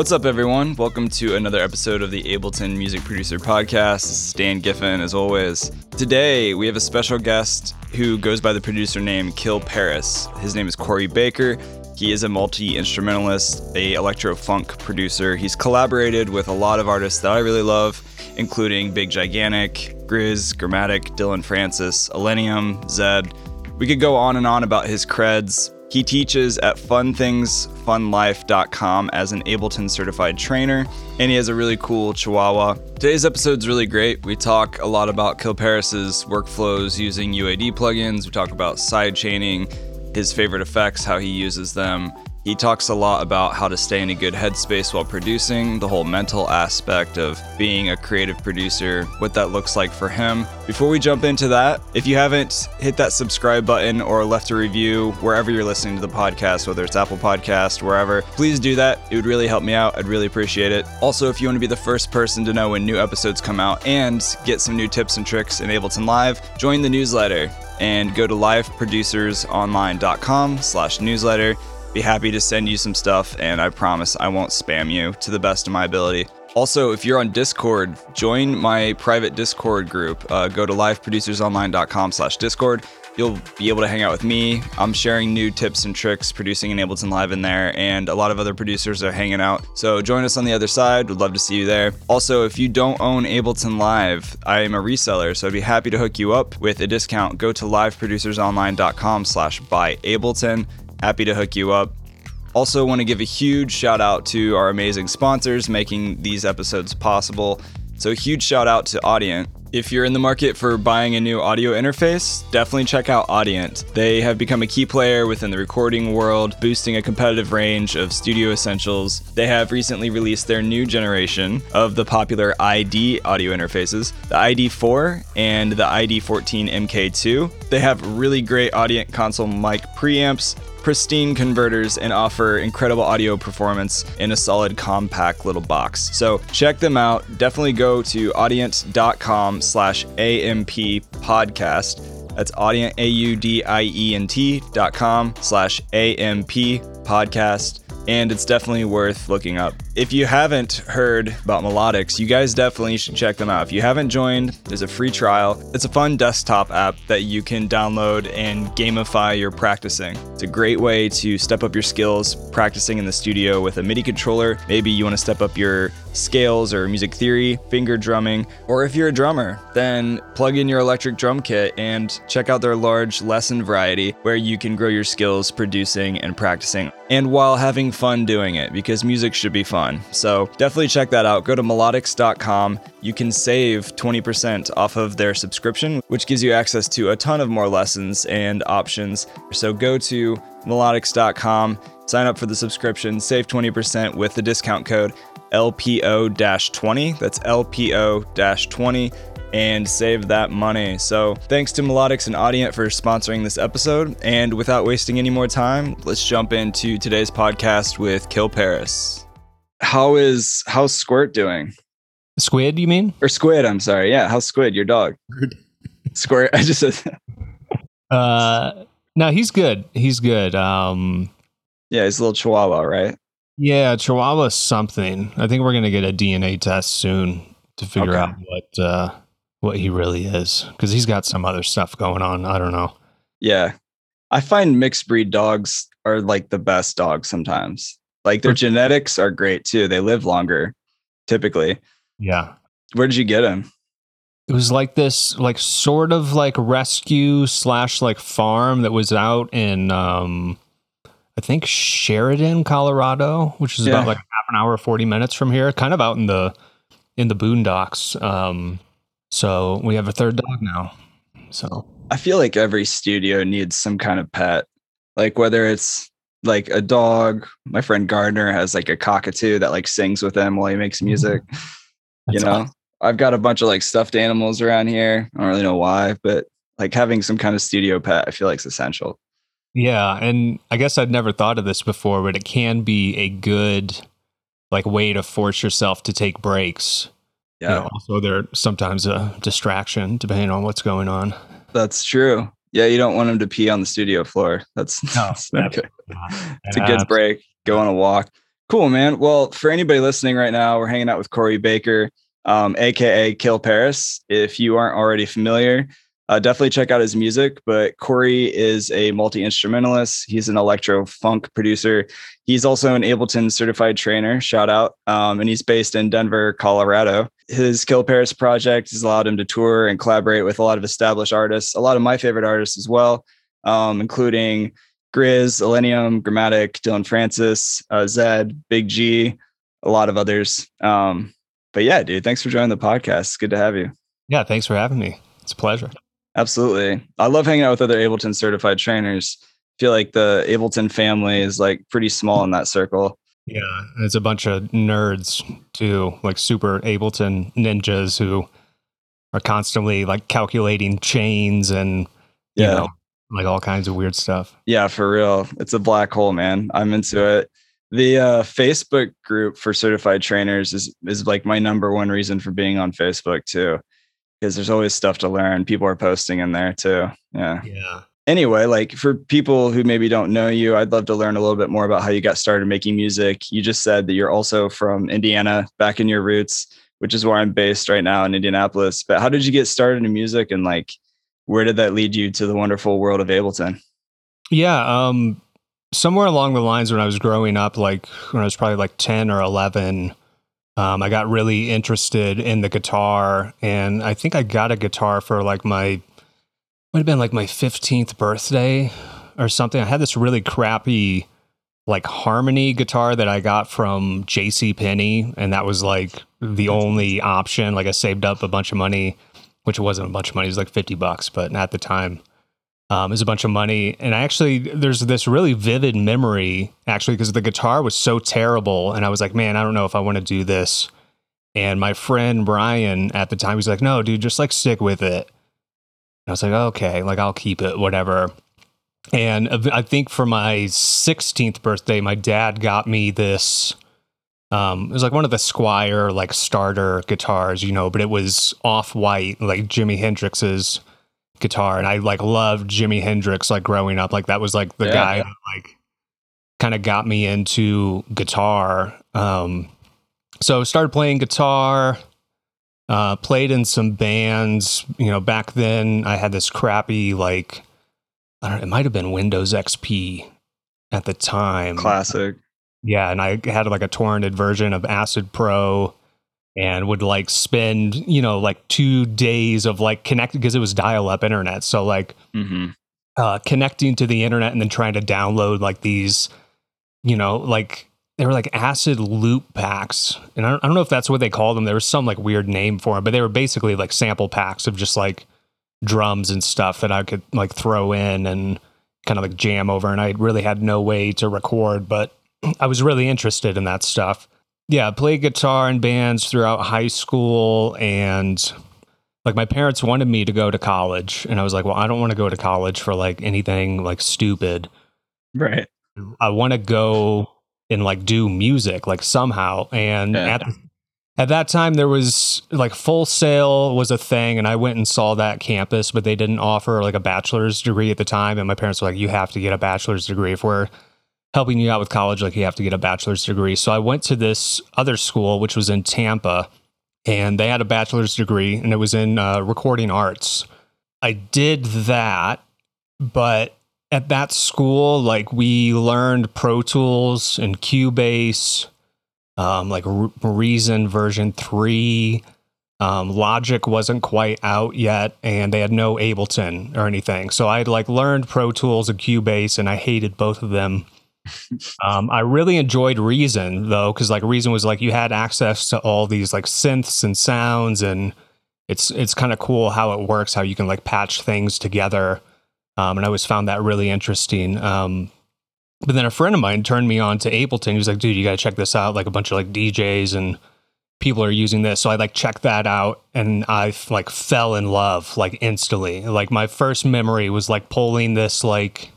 What's up, everyone? Welcome to another episode of the Ableton Music Producer Podcast. This is Dan Giffen, as always. Today, we have a special guest who goes by the producer name Kill Paris. His name is Corey Baker. He is a multi instrumentalist, a electro funk producer. He's collaborated with a lot of artists that I really love, including Big Gigantic, Grizz, Gramatik, Dillon Francis, Illenium, Zedd. We could go on and on about his creds. He teaches at funthingsfunlife.com as an Ableton certified trainer, and he has a really cool chihuahua. Today's episode's really great. We talk a lot about Kill Paris's workflows using UAD plugins. We talk about side chaining, his favorite effects, how he uses them. He talks a lot about how to stay in a good headspace while producing, the whole mental aspect of being a creative producer, what that looks like for him. Before we jump into that, if you haven't hit that subscribe button or left a review wherever you're listening to the podcast, whether it's Apple Podcast, wherever, please do that. It would really help me out. I'd really appreciate it. Also, if you want to be the first person to know when new episodes come out and get some new tips and tricks in Ableton Live, join the newsletter and go to liveproducersonline.com slash newsletter be happy to send you some stuff, and I promise I won't spam you to the best of my ability. Also, if you're on Discord, join my private Discord group. Uh, go to liveproducersonline.com slash Discord. You'll be able to hang out with me. I'm sharing new tips and tricks producing in Ableton Live in there, and a lot of other producers are hanging out. So join us on the other side. Would love to see you there. Also, if you don't own Ableton Live, I am a reseller, so I'd be happy to hook you up with a discount. Go to liveproducersonline.com slash buy Ableton. Happy to hook you up. Also, want to give a huge shout out to our amazing sponsors making these episodes possible. So, huge shout out to Audient. If you're in the market for buying a new audio interface, definitely check out Audient. They have become a key player within the recording world, boosting a competitive range of studio essentials. They have recently released their new generation of the popular ID audio interfaces, the ID4 and the ID14 MK2. They have really great Audient console mic preamps, pristine converters and offer incredible audio performance in a solid compact little box. So check them out. Definitely go to audient.com slash AMP podcast. That's audient, A-U-D-I-E-N-T dot com slash AMP podcast and it's definitely worth looking up. If you haven't heard about Melodics, you guys definitely should check them out. If you haven't joined, there's a free trial. It's a fun desktop app that you can download and gamify your practicing. It's a great way to step up your skills practicing in the studio with a MIDI controller. Maybe you want to step up your scales or music theory, finger drumming, or if you're a drummer, then plug in your electric drum kit and check out their large lesson variety where you can grow your skills producing and practicing and while having fun doing it because music should be fun. So definitely check that out. Go to melodics.com. You can save 20% off of their subscription, which gives you access to a ton of more lessons and options. So go to melodics.com, sign up for the subscription, save 20% with the discount code LPO 20. That's LPO 20 and save that money. So, thanks to Melodics and Audient for sponsoring this episode. And without wasting any more time, let's jump into today's podcast with Kill Paris. How is how's Squirt doing? Squid, you mean? Or Squid, I'm sorry. Yeah, how's Squid, your dog? Squirt, I just said Uh no, he's good. He's good. Um Yeah, he's a little chihuahua, right? Yeah, Chihuahua something. I think we're gonna get a DNA test soon to figure okay. out what uh what he really is because he's got some other stuff going on. I don't know. Yeah. I find mixed breed dogs are like the best dogs sometimes. Like their genetics are great too. They live longer typically. Yeah. Where did you get him? It was like this, like sort of like rescue slash like farm that was out in, um, I think Sheridan, Colorado, which is yeah. about like half an hour, 40 minutes from here, kind of out in the, in the boondocks. Um, so we have a third dog now. So I feel like every studio needs some kind of pet, like whether it's like a dog. My friend Gardner has like a cockatoo that like sings with him while he makes mm-hmm. music. you know, awesome. I've got a bunch of like stuffed animals around here. I don't really know why, but like having some kind of studio pet, I feel like it's essential. Yeah, and I guess I'd never thought of this before, but it can be a good like way to force yourself to take breaks yeah. You know, also, they're sometimes a distraction depending on what's going on. That's true. Yeah, you don't want them to pee on the studio floor. That's, no, that's not good. It's a good break. Go on a walk. Cool, man. Well, for anybody listening right now, we're hanging out with Corey Baker, um, aka Kill Paris. If you aren't already familiar, uh, definitely check out his music. But Corey is a multi instrumentalist. He's an electro funk producer. He's also an Ableton certified trainer. Shout out! Um, and he's based in Denver, Colorado. His Kill Paris project has allowed him to tour and collaborate with a lot of established artists, a lot of my favorite artists as well, um, including Grizz, Illenium, Gramatik, Dillon Francis, uh, Zedd, Big G, a lot of others. Um, but yeah, dude, thanks for joining the podcast. Good to have you. Yeah, thanks for having me. It's a pleasure. Absolutely. I love hanging out with other Ableton certified trainers. I feel like the Ableton family is like pretty small in that circle. Yeah, it's a bunch of nerds too, like super Ableton ninjas who are constantly like calculating chains and you yeah. know like all kinds of weird stuff. Yeah, for real. It's a black hole, man. I'm into it. The uh, Facebook group for certified trainers is is like my number one reason for being on Facebook too, because there's always stuff to learn. People are posting in there too. Yeah. Yeah. Anyway, like for people who maybe don't know you, I'd love to learn a little bit more about how you got started making music. You just said that you're also from Indiana, back in your roots, which is where I'm based right now in Indianapolis. But how did you get started in music and like where did that lead you to the wonderful world of Ableton? Yeah, um, somewhere along the lines when I was growing up, like when I was probably like 10 or 11, um, I got really interested in the guitar. And I think I got a guitar for like my, might have been like my 15th birthday or something. I had this really crappy like harmony guitar that I got from JC Penney. And that was like the only option. Like I saved up a bunch of money which wasn't a bunch of money. It was like 50 bucks, but at the time, um, was a bunch of money. And I actually, there's this really vivid memory, actually, because the guitar was so terrible. And I was like, man, I don't know if I want to do this. And my friend Brian at the time, was like, no, dude, just like stick with it. And I was like, okay, like I'll keep it, whatever. And I think for my 16th birthday, my dad got me this um, it was like one of the Squier like starter guitars, you know, but it was off white, like Jimi Hendrix's guitar, and I like loved Jimi Hendrix like growing up. Like that was like the yeah, guy like kind of got me into guitar. Um, so started playing guitar. Uh, played in some bands. You know, back then I had this crappy like I don't know, it might have been Windows XP at the time. Classic. Yeah, and I had like a torrented version of Acid Pro and would like spend, you know, like two days of like connected because it was dial up internet. So like mm-hmm. uh, connecting to the internet and then trying to download like these, you know, like they were like acid loop packs. And I don't, I don't know if that's what they called them. There was some like weird name for them, but they were basically like sample packs of just like drums and stuff that I could like throw in and kind of like jam over. And I really had no way to record, but I was really interested in that stuff. Yeah, I played guitar in bands throughout high school and like my parents wanted me to go to college and I was like, "Well, I don't want to go to college for like anything like stupid." Right. I want to go and like do music like somehow and yeah. at at that time there was like Full Sail was a thing and I went and saw that campus but they didn't offer like a bachelor's degree at the time and my parents were like you have to get a bachelor's degree if we're helping you out with college, like you have to get a bachelor's degree. So I went to this other school, which was in Tampa, and they had a bachelor's degree, and it was in uh, recording arts. I did that, but at that school, like we learned Pro Tools and Cubase, um, like Reason version three. Um, Logic wasn't quite out yet, and they had no Ableton or anything. So I had like learned Pro Tools and Cubase, and I hated both of them um, I really enjoyed Reason though, because like Reason was like you had access to all these like synths and sounds, and it's it's kind of cool how it works, how you can like patch things together. Um, and I always found that really interesting. Um, but then a friend of mine turned me on to Ableton. He was like, "Dude, you got to check this out. Like a bunch of like DJs and people are using this." So I like checked that out, and I like fell in love like instantly. Like my first memory was like pulling this like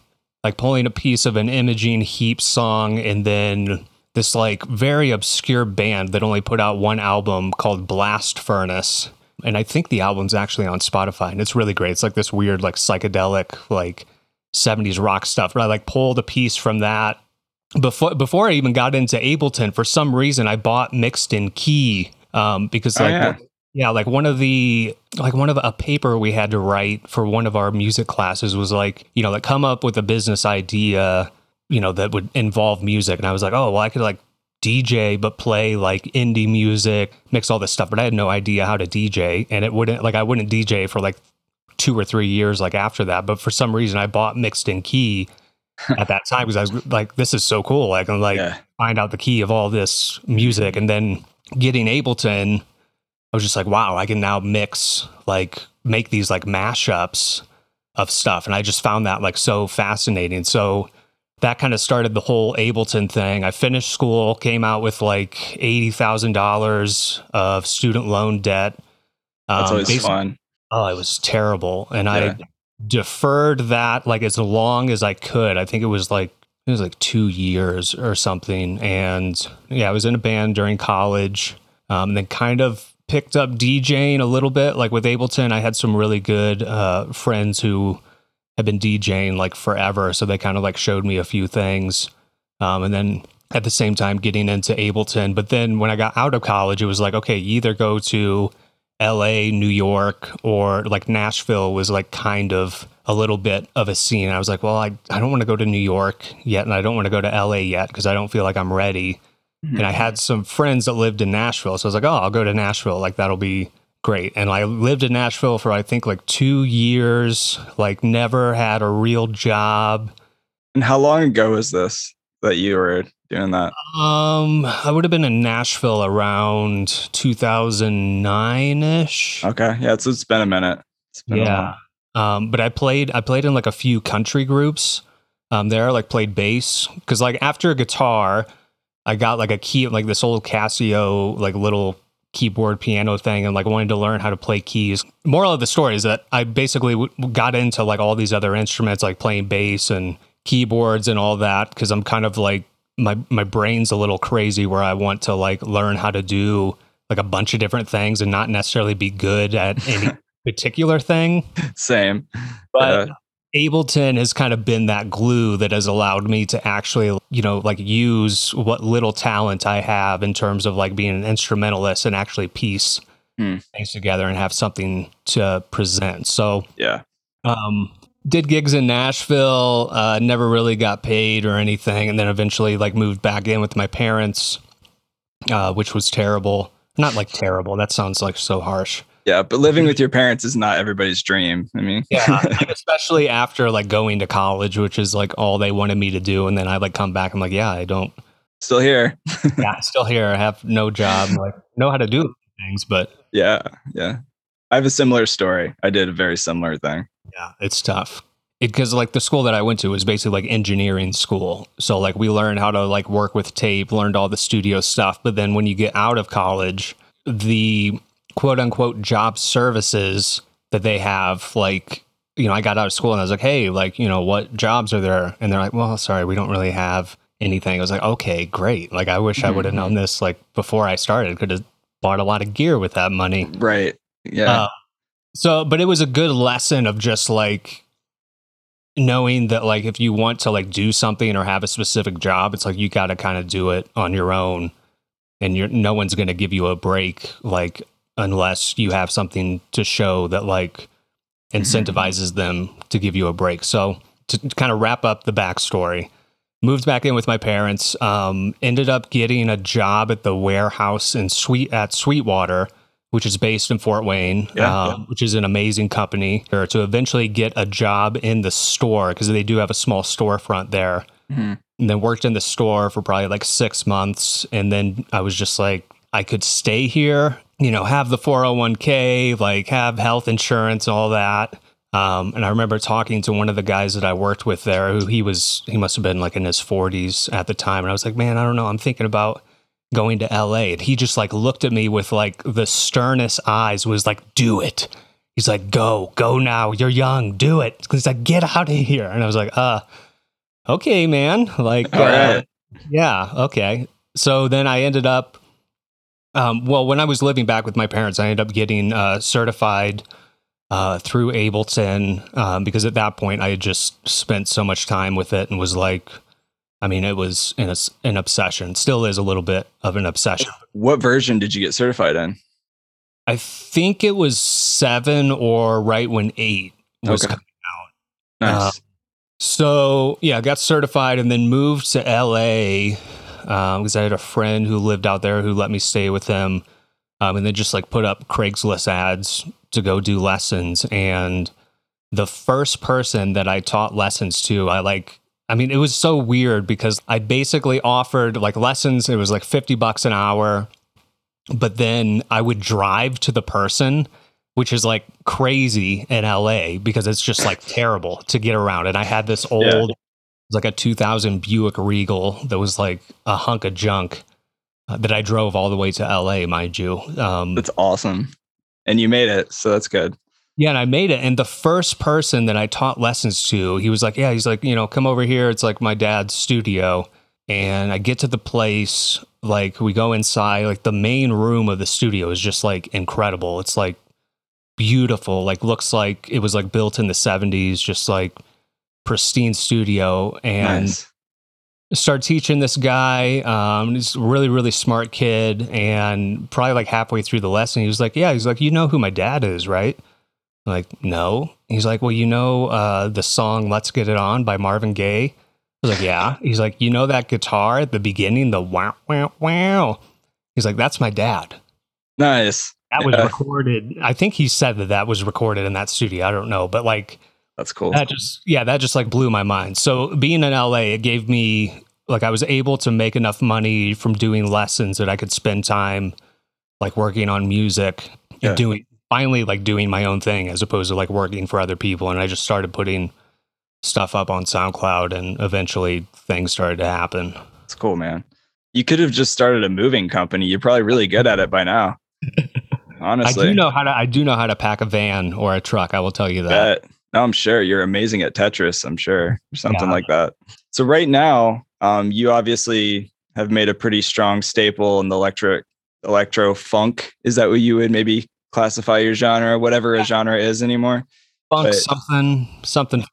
like pulling a piece of an Imogen Heap song and then this like very obscure band that only put out one album called Blast Furnace. And I think the album's actually on Spotify and it's really great. It's like this weird, like psychedelic, like 70s rock stuff. But I like pulled a piece from that before before I even got into Ableton, for some reason I bought mixed in key um, because Oh, like yeah. Yeah, like one of the like one of a paper we had to write for one of our music classes was like you know like come up with a business idea you know that would involve music, and I was like oh well I could like DJ but play like indie music, mix all this stuff, but I had no idea how to DJ, and it wouldn't like I wouldn't DJ for like two or three years like after that, but for some reason I bought mixed in key at that time because I was like this is so cool, like I'm like yeah. find out the key of all this music. And then getting Ableton, I was just like, wow, I can now mix like make these like mashups of stuff. And I just found that like so fascinating. So that kind of started the whole Ableton thing. I finished school, came out with like eighty thousand dollars of student loan debt. That's Um, always fun. Oh, it was terrible. And Yeah. I deferred that like as long as I could. I think it was like it was like two years or something. And yeah, I was in a band during college. Um, and then kind of picked up DJing a little bit, like with Ableton. I had some really good uh, friends who had been DJing like forever, so they kind of like showed me a few things. Um, and then at the same time getting into Ableton. But then when I got out of college, it was like, okay, either go to LA, New York, or like Nashville was like kind of a little bit of a scene. I was like, well, I, I don't want to go to New York yet, and I don't want to go to LA yet because I don't feel like I'm ready. Mm-hmm. And I had some friends that lived in Nashville. So I was like, oh, I'll go to Nashville. Like, that'll be great. And I lived in Nashville for, I think, like two years, like, never had a real job. And how long ago was this that you were doing that? Um, I would have been in Nashville around 2009 ish. Okay, yeah, it's, it's been a minute. It's been a Yeah. Um, but I played I played in like a few country groups um there, like played bass. Cause like after guitar, I got like a key like this old Casio like little keyboard piano thing and like wanted to learn how to play keys. Moral of the story is that I basically w- got into like all these other instruments like playing bass and keyboards and all that because I'm kind of like my my brain's a little crazy where I want to like learn how to do like a bunch of different things and not necessarily be good at any particular thing. Same. But Yeah. Ableton has kind of been that glue that has allowed me to actually, you know, like use what little talent I have in terms of like being an instrumentalist and actually piece Hmm. things together and have something to present. So, yeah. um, did gigs in Nashville, uh, never really got paid or anything, and then eventually like moved back in with my parents, uh, which was terrible. Not like terrible. That sounds like so harsh. Yeah, but living mm-hmm. with your parents is not everybody's dream. I mean, Yeah, like, especially after like going to college, which is like all they wanted me to do, and then I like come back. I'm like, yeah, I don't. still here. Yeah, still here. I have no job. Like, know how to do things, but Yeah, yeah. I have a similar story. I did a very similar thing. yeah, it's tough. Because like the school that I went to was basically like engineering school. So like we learned how to like work with tape, learned all the studio stuff. But then when you get out of college, the quote unquote job services that they have, like, you know, I got out of school and I was like, hey, like, you know, what jobs are there? And they're like, well, sorry, we don't really have anything. I was like, okay, great. Like, I wish I would have known this like before I started. Could have bought a lot of gear with that money. Right. Yeah. Uh, so, but it was a good lesson of just like knowing that, like, if you want to like do something or have a specific job, it's like you got to kind of do it on your own, and you're no one's going to give you a break, like, unless you have something to show that like incentivizes them to give you a break. So, to, to kind of wrap up the backstory. Moved back in with my parents. Um, ended up getting a job at the warehouse in Sweet at Sweetwater, which is based in Fort Wayne, Yeah, um, which is an amazing company. Or to eventually get a job in the store because they do have a small storefront there. Mhm. And then worked in the store for probably like six months, and then I was just like, I could stay here, you know, have the four hundred one k, like have health insurance, all that. Um, and I remember talking to one of the guys that I worked with there, who he was, he must have been like in his 40s at the time. And I was like, man, I don't know. I'm thinking about going to LA. And he just like looked at me with like the sternest eyes, was like, do it. He's like, go, go now. You're young. Do it. He's like, get out of here. And I was like, uh, okay, man. Like, uh, right. yeah, okay. So then I ended up, um, well, when I was living back with my parents, I ended up getting uh, certified uh, through Ableton um, because at that point I had just spent so much time with it and was like, I mean, it was an, an obsession. Still is a little bit of an obsession. What version did you get certified in? I think it was seven or right when eight was Okay. coming out. Nice. Uh, So yeah, I got certified and then moved to LA because I had a friend who lived out there who let me stay with him, um, and they just like put up Craigslist ads to go do lessons. And the first person that I taught lessons to, I like. I mean, it was so weird because I basically offered like lessons. It was like fifty bucks an hour, but then I would drive to the person which is like crazy in LA because it's just like terrible to get around. And I had this old, Yeah. Was like a 2000 Buick Regal that was like a hunk of junk uh, that I drove all the way to LA, mind you. Um, That's awesome. And you made it, so that's good. yeah, and I made it. And the first person that I taught lessons to, he was like, Yeah, he's like, you know, come over here. It's like my dad's studio. And I get to the place, like, we go inside, like, the main room of the studio is just like incredible. It's like beautiful, like, looks like it was like built in the 70s, just like pristine studio. And nice. start teaching this guy. Um, he's a really, really smart kid. And probably like halfway through the lesson, he was like, Yeah, he's like, You know who my dad is, right? I'm like, no. He's like, Well, you know uh, the song Let's Get It On by Marvin Gaye? I was like, Yeah. He's like, You know that guitar at the beginning, the wow, wow, wow? He's like, That's my dad. Nice. That was Yeah. recorded. I think he said that that was recorded in that studio. I don't know. But like, That's cool. that just yeah that just like blew my mind so being in la it gave me like i was able to make enough money from doing lessons that i could spend time like working on music and doing finally like doing my own thing as opposed to like working for other people and i just started putting stuff up on soundcloud and eventually things started to happen It's cool, man. You could have just started a moving company. You're probably really good at it by now. Honestly. i do know how to i do know how to pack a van or a truck i will tell you that Bet. No, I'm sure you're amazing at Tetris. I'm sure or something Yeah. like that. So right now, um, you obviously have made a pretty strong staple in the electric electro funk. Is that what you would maybe classify your genre, whatever a genre is anymore? funk But- something something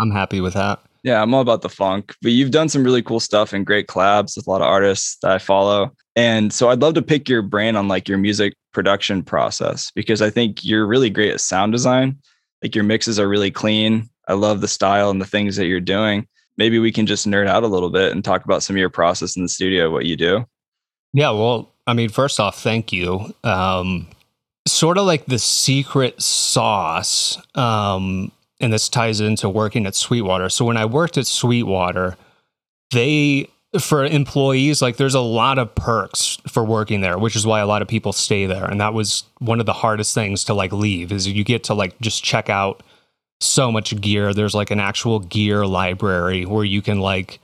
i'm happy with that Yeah, I'm all about the funk. But you've done some really cool stuff and great collabs with a lot of artists that I follow. And so I'd love to pick your brain on like your music production process because I think you're really great at sound design. Like your mixes are really clean. I love the style and the things that you're doing. Maybe we can just nerd out a little bit and talk about some of your process in the studio, what you do. Yeah, well, I mean, first off, thank you. Um, sort of like the secret sauce, um, and this ties into working at Sweetwater. So when I worked at Sweetwater, they for employees like there's a lot of perks for working there which is why a lot of people stay there and that was one of the hardest things to like leave is you get to like just check out so much gear there's like an actual gear library where you can like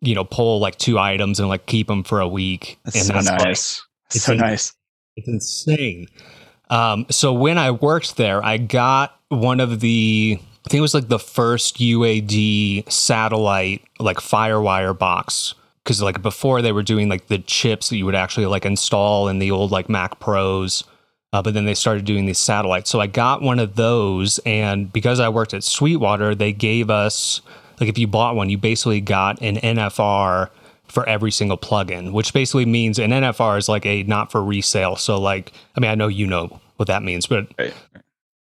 you know pull like two items and like keep them for a week That's and so like, nice. it's so in- nice. it's insane. Um, so when I worked there, I got one of the, I think it was like the first UAD satellite like FireWire box. Cause like before they were doing like the chips that you would actually like install in the old like Mac Pros. Uh, but then they started doing these satellites. So I got one of those. And because I worked at Sweetwater, they gave us, like, if you bought one, you basically got an NFR for every single plugin, which basically means an NFR is like a not for resale. So, like, I mean, I know you know what that means, but Right.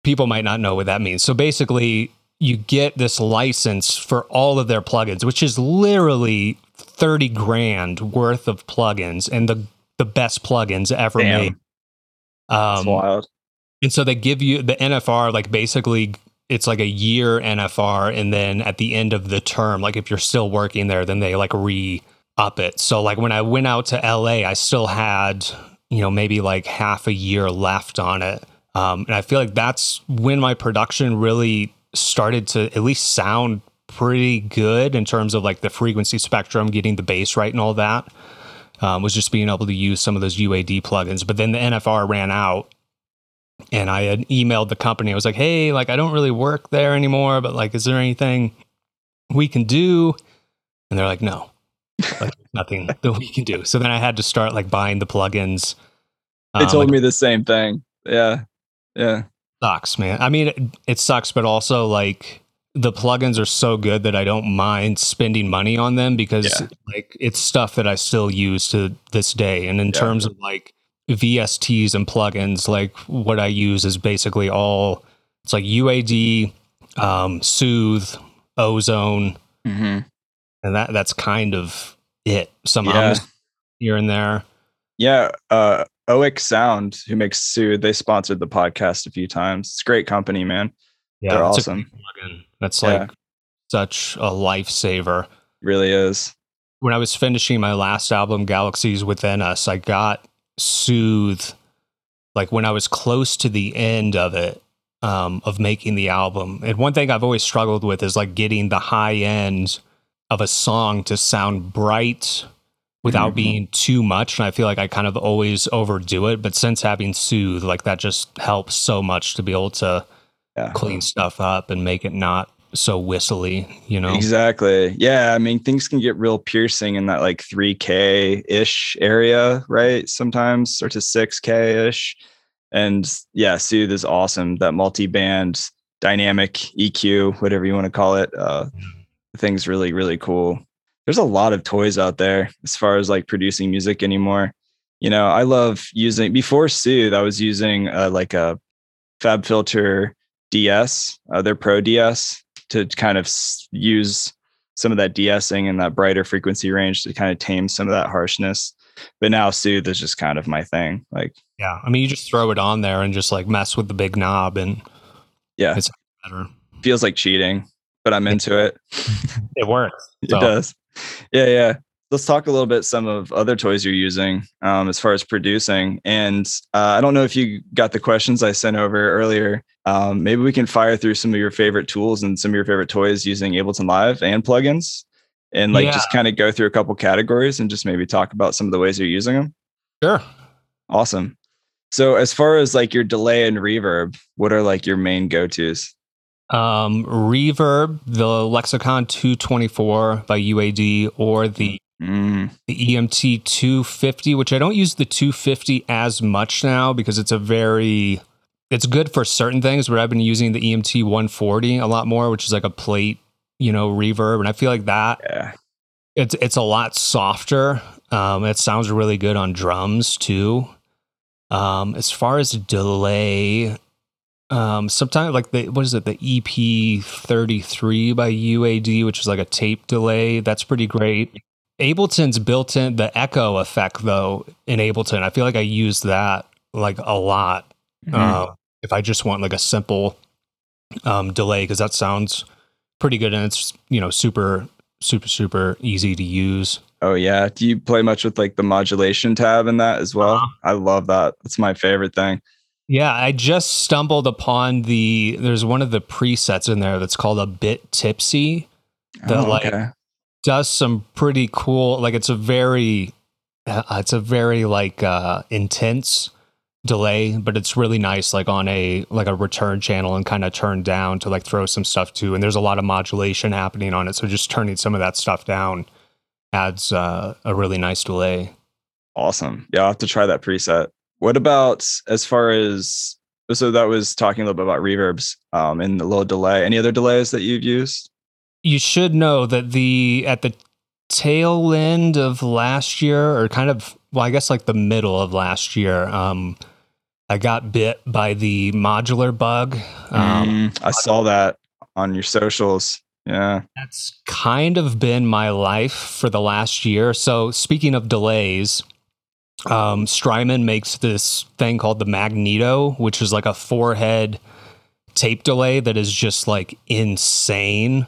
people might not know what that means. So basically, you get this license for all of their plugins, which is literally 30 grand worth of plugins and the the best plugins ever Damn. made. That's Um, wild. and so they give you the NFR, like basically it's like a year NFR. And then at the end of the term, like if you're still working there, then they like re up it. So like when I went out to LA, I still had, you know, maybe like half a year left on it. Um, and I feel like that's when my production really started to at least sound pretty good in terms of like the frequency spectrum, getting the bass right and all that. Um, was just being able to use some of those UAD plugins. But then the NFR ran out and I had emailed the company. I was like, "Hey, like I don't really work there anymore, but like, is there anything we can do?" And they're like, "No, like nothing that we can do." So then I had to start like buying the plugins. They Um, told like, me the same thing. Yeah. Yeah. sucks, man. I mean, it, it sucks, but also like the plugins are so good that I don't mind spending money on them because Yeah. like it's stuff that I still use to this day. And in Yeah. terms of like VSTs and plugins, like what I use is basically all it's like UAD, um, Soothe, Ozone, Mm-hmm. and that that's kind of it. Some Yeah. here and there. Yeah, uh, Oeksound, who makes Soothe, they sponsored the podcast a few times. It's a great company, man. Yeah, They're awesome. That's Yeah. like such a lifesaver. Really is. when I was finishing my last album, Galaxies Within Us, I got Soothe, like when I was close to the end of it, um, of making the album. And one thing I've always struggled with is like getting the high end of a song to sound bright without Mhm. being too much. And I feel like I kind of always overdo it. But since having Soothe, like that just helps so much to be able to Yeah. clean stuff up and make it not so whistly, you know? Exactly. Yeah. I mean, things can get real piercing in that like 3K ish area, right? Sometimes or to 6K ish. And yeah, Soothe is awesome. That multi band dynamic EQ, whatever you want to call it. Uh, thing's really, really cool. There's a lot of toys out there as far as like producing music anymore. You know, I love using before Soothe, I was using uh, like a FabFilter DS, uh, their Pro DS, to kind of s- use some of that de-essing and that brighter frequency range to kind of tame some of that harshness. But now Soothe is just kind of my thing. Like, Yeah. I mean, you just throw it on there and just like mess with the big knob and yeah, It's- better. feels like cheating, but I'm into it. It works. It does. Yeah, yeah. Let's talk a little bit some of other toys you're using um, as far as producing. And uh, I don't know if you got the questions I sent over earlier. Um, maybe we can fire through some of your favorite tools and some of your favorite toys using Ableton Live and plugins, and like Yeah. just kind of go through a couple categories and just maybe talk about some of the ways you're using them. Sure. Awesome. So as far as like your delay and reverb, what are like your main go-tos? Um, Reverb, the Lexicon 224 by UAD, or the, Mm, the EMT 250, which I don't use the 250 as much now because it's a very, it's good for certain things, but I've been using the EMT 140 a lot more, which is like a plate, you know, reverb. And I feel like that yeah. it's it's a lot softer. Um, it sounds really good on drums too. Um, as far as delay, um, sometimes like the what is it, the EP thirty three by UAD, which is like a tape delay. That's pretty great. Ableton's built in the echo effect though in Ableton. I feel like I use that like a lot. Mhm. Uh, if I just want like a simple um, delay, because that sounds pretty good and it's you know super super super easy to use. Oh yeah. Do you play much with like the modulation tab in that as well? Uh-huh. I love that. It's my favorite thing. Yeah, I just stumbled upon the there's one of the presets in there that's called a bit tipsy. The, Oh, like, Does some pretty cool like it's a very uh, it's a very like uh intense delay, but it's really nice like on a like a return channel and kind of turned down to like throw some stuff to and there's a lot of modulation happening on it. So just turning some of that stuff down adds uh, a really nice delay. Awesome. Yeah, I'll have to try that preset. What about as far as so that was talking a little bit about reverbs um and the little delay. Any other delays that you've used? You should know that the at the tail end of last year or kind of well i guess like the middle of last year um i got bit by the modular bug um Mm, I saw that on your socials. Yeah. that's kind of been my life for the last year so speaking of delays um strymon makes this thing called the magneto which is like a four head tape delay that is just like insane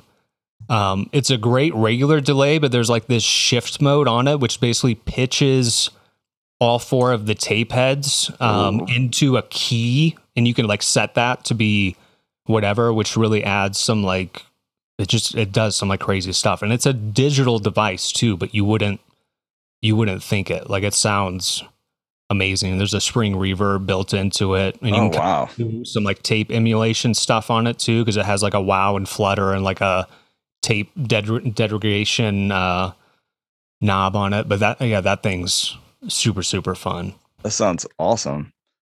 Um, it's a great regular delay, but there's like this shift mode on it, which basically pitches all four of the tape heads um, into a key, and you can like set that to be whatever, which really adds some like it just it does some like crazy stuff, and it's a digital device too, but you wouldn't you wouldn't think it like it sounds amazing. There's a spring reverb built into it, and you Oh can wow. do some like tape emulation stuff on it too because it has like a wow and flutter and like a tape ded- degradation uh knob on it but that yeah that thing's super super fun That sounds awesome.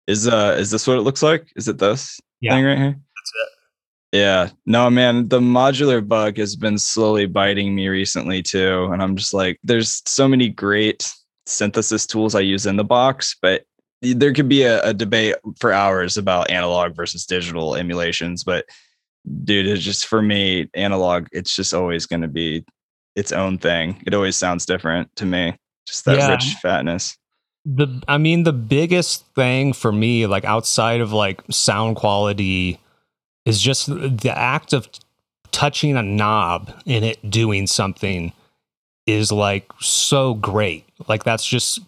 Is uh is this what it looks like? Is it this Yeah. thing right here? That's it. Yeah. No, man, the modular bug has been slowly biting me recently too. And I'm just like, there's so many great synthesis tools I use in the box, but there could be a, a debate for hours about analog versus digital emulations. But dude, it's just for me, analog, it's just always going to be its own thing. It always sounds different to me. Just that yeah. rich fatness the i mean the biggest thing for me like outside of like sound quality is just the act of touching a knob and it doing something is like so great. Like that's just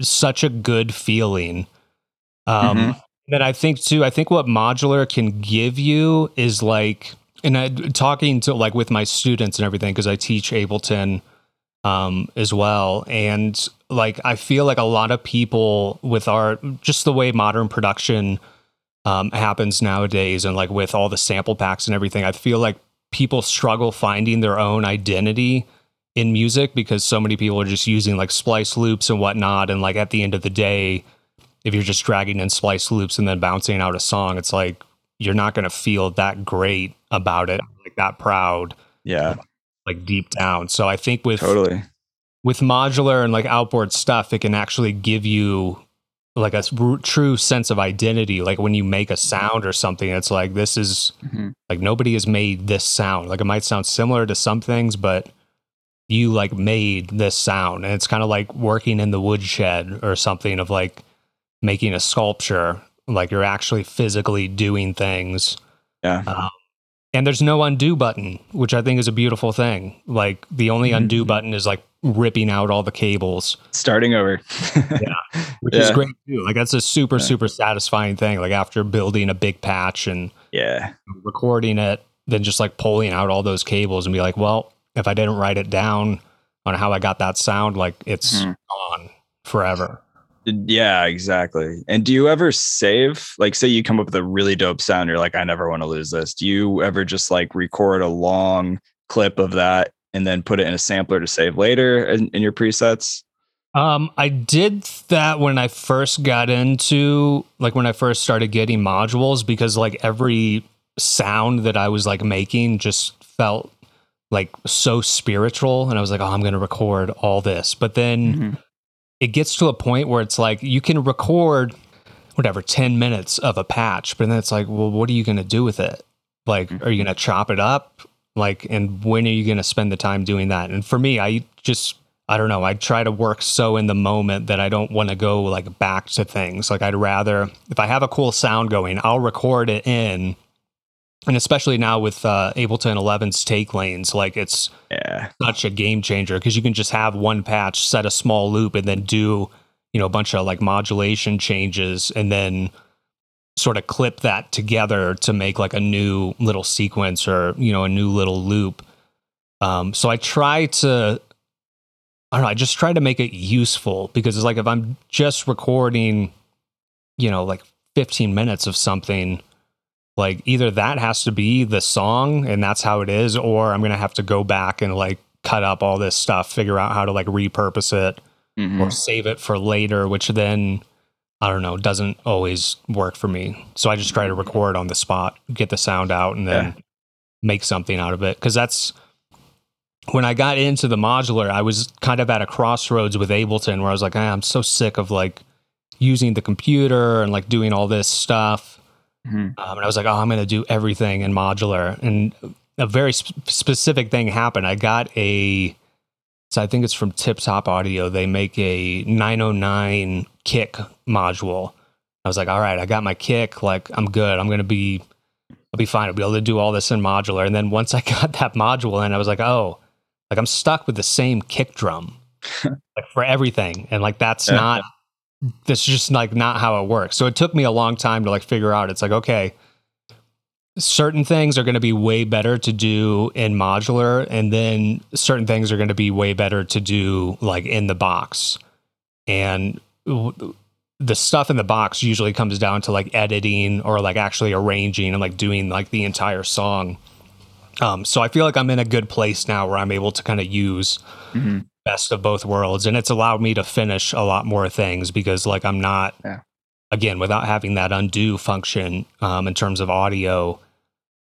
such a good feeling. Um mm-hmm. That I think too, I think what modular can give you is like and I talking to like with my students and everything because I teach Ableton um as well and like I feel like a lot of people with our just the way modern production um, happens nowadays and like with all the sample packs and everything i feel like people struggle finding their own identity in music because so many people are just using like splice loops and whatnot and like at the end of the day if you're just dragging in splice loops and then bouncing out a song it's like you're not going to feel that great about it like that proud yeah. like deep down. So i think with totally. with modular and like outboard stuff it can actually give you like a true sense of identity. Like when you make a sound or something it's like this is mm-hmm. like nobody has made this sound. Like it might sound similar to some things but you like made this sound. And it's kind of like working in the woodshed or something of like making a sculpture like you're actually physically doing things yeah um, and there's no undo button which i think is a beautiful thing like the only mm-hmm. undo button is like ripping out all the cables starting over yeah which yeah. is great too like that's a super yeah. super satisfying thing like after building a big patch and yeah recording it then just like pulling out all those cables and be like well if i didn't write it down on how i got that sound like it's mm-hmm. gone forever yeah, exactly. And do you ever save, like, say you come up with a really dope sound, you're like, I never want to lose this. Do you ever just like record a long clip of that and then put it in a sampler to save later in, in your presets? Um, I did that when I first got into, like, when I first started getting modules because, like, every sound that I was like making just felt like so spiritual. And I was like, oh, I'm going to record all this. But then, mm-hmm it gets to a point where it's like you can record whatever 10 minutes of a patch but then it's like well what are you going to do with it? Like are you mm-hmm. going to chop it up? Like and when are you going to spend the time doing that? And for me i just i don't know i try to work so in the moment that i don't want to go like back to things. Like i'd rather if i have a cool sound going i'll record it in and especially now with uh, Ableton 11's take lanes, like it's yeah. such a game changer because you can just have one patch, set a small loop, and then do you know a bunch of like modulation changes, and then sort of clip that together to make like a new little sequence or you know a new little loop. Um, so I try to, I don't know, I just try to make it useful because it's like if I'm just recording, you know, like 15 minutes of something like either that has to be the song and that's how it is or i'm gonna have to go back and like cut up all this stuff figure out how to like repurpose it mm-hmm. or save it for later which then i don't know doesn't always work for me so i just try to record on the spot get the sound out and then yeah. make something out of it because that's when i got into the modular i was kind of at a crossroads with ableton where i was like i'm so sick of like using the computer and like doing all this stuff Mm-hmm. Um, and I was like, oh, I'm going to do everything in modular. And a very sp- specific thing happened. I got a, so I think it's from Tip Top Audio. They make a 909 kick module. I was like, all right, I got my kick. Like, I'm good. I'm going to be, I'll be fine. I'll be able to do all this in modular. And then once I got that module in, I was like, oh, like I'm stuck with the same kick drum like for everything. And like, that's yeah. not that's just like not how it works. So it took me a long time to like figure out. It's like okay, certain things are going to be way better to do in modular, and then certain things are going to be way better to do like in the box. And the stuff in the box usually comes down to like editing or like actually arranging and like doing like the entire song. Um, so I feel like I'm in a good place now where I'm able to kind of use mm-hmm best of both worlds and it's allowed me to finish a lot more things because like i'm not yeah. again without having that undo function um, in terms of audio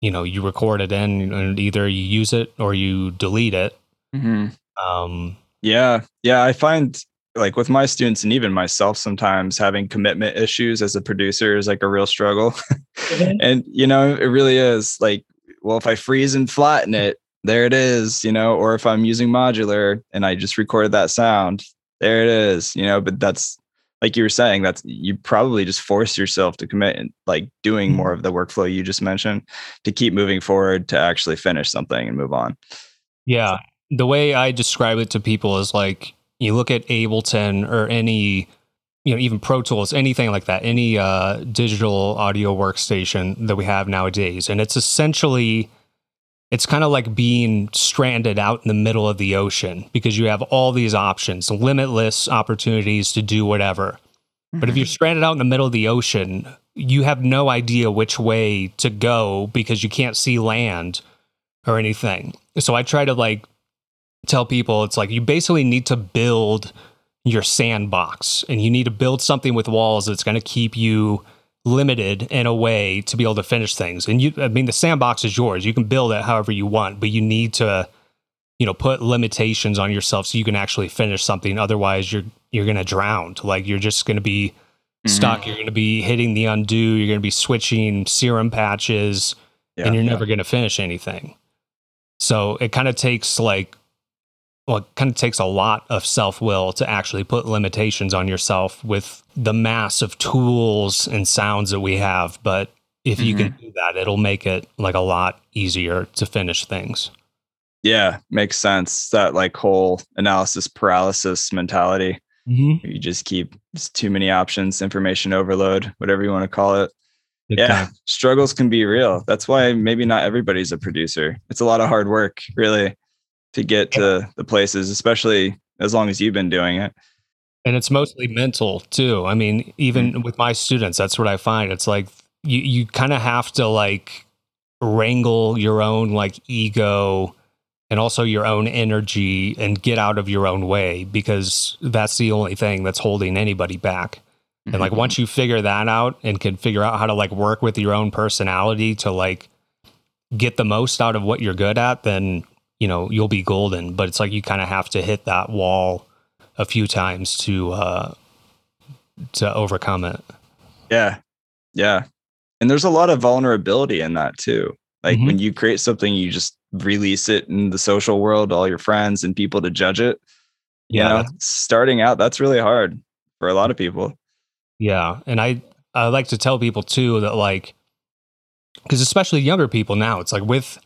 you know you record it in and either you use it or you delete it hmm um Yeah. Yeah. I find like with my students and even myself sometimes having commitment issues as a producer is like a real struggle. and, you know, it really is like, well, if I freeze and flatten it, there it is, you know, or if I'm using modular and I just recorded that sound, there it is, you know, but that's like you were saying, that's you probably just force yourself to commit and like doing more of the workflow you just mentioned to keep moving forward to actually finish something and move on. yeah the way i describe it to people is like you look at ableton or any you know even pro tools anything like that any uh, digital audio workstation that we have nowadays and it's essentially it's kind of like being stranded out in the middle of the ocean because you have all these options limitless opportunities to do whatever. But if you're mm-hmm. stranded out in the middle of the ocean you have no idea which way to go because you can't see land or anything. So i try to like tell people it's like you basically need to build your sandbox and you need to build something with walls that's going to keep you limited in a way to be able to finish things. And you i mean the sandbox is yours. You can build it however you want but you need to you know put limitations on yourself so you can actually finish something. Otherwise you're you're going to drown. Like you're just going to be mm-hmm. stuck. You're going to be hitting the undo. You're going to be switching serum patches Yeah. and you're never going to finish anything. So it kind of takes like well it kind of takes a lot of self-will to actually put limitations on yourself with the mass of tools and sounds that we have but if you can do that it'll make it like a lot easier to finish things Yeah, makes sense. That like whole analysis paralysis mentality. mm-hmm. You just keep too many options, information overload, whatever you want to call it. Yeah, struggles can be real. That's why maybe not everybody's a producer. It's a lot of hard work, really, to get to the places, especially as long as you've been doing it. and it's mostly mental too. I mean even mm. with my students that's what i find. It's like you you kind of have to like wrangle your own like ego and also your own energy and get out of your own way because that's the only thing that's holding anybody back. And like once mm-hmm. you figure that out and can figure out how to like work with your own personality to like get the most out of what you're good at then you know you'll be golden but it's like you kind of have to hit that wall a few times to uh to overcome it Yeah. Yeah. And there's a lot of vulnerability in that too. Like Mhm. when you create something, you just release it in the social world, all your friends and people to judge it. You Yeah, know, starting out, that's really hard for a lot of people. Yeah, and I I like to tell people too that like because especially younger people now, it's like with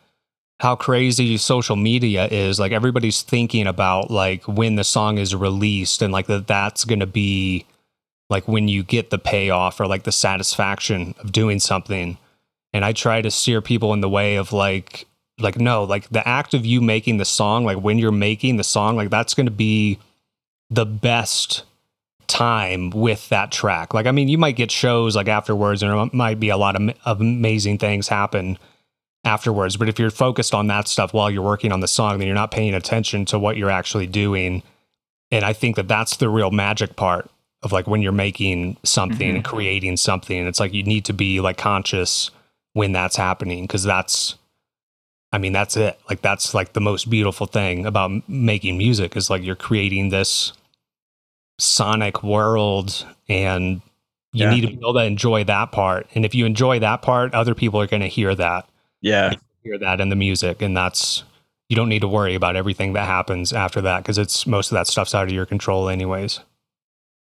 how crazy social media is, like everybody's thinking about like when the song is released and like that that's going to be like when you get the payoff or like the satisfaction of doing something. And I try to steer people in the way of like like no, like the act of you making the song, like when you're making the song, like that's going to be the best time with that track. Like, I mean, you might get shows like afterwards, and there might be a lot of, of amazing things happen afterwards. But if you're focused on that stuff while you're working on the song, then you're not paying attention to what you're actually doing. And I think that that's the real magic part of like when you're making something and mm-hmm. creating something. It's like you need to be like conscious when that's happening because that's, I mean, that's it. Like that's like the most beautiful thing about making music is like you're creating this sonic world and you Yeah. need to be able to enjoy that part. And if you enjoy that part, other people are going to hear that, Yeah. hear that in the music. And that's, you don't need to worry about everything that happens after that because it's most of that stuff's out of your control, anyways.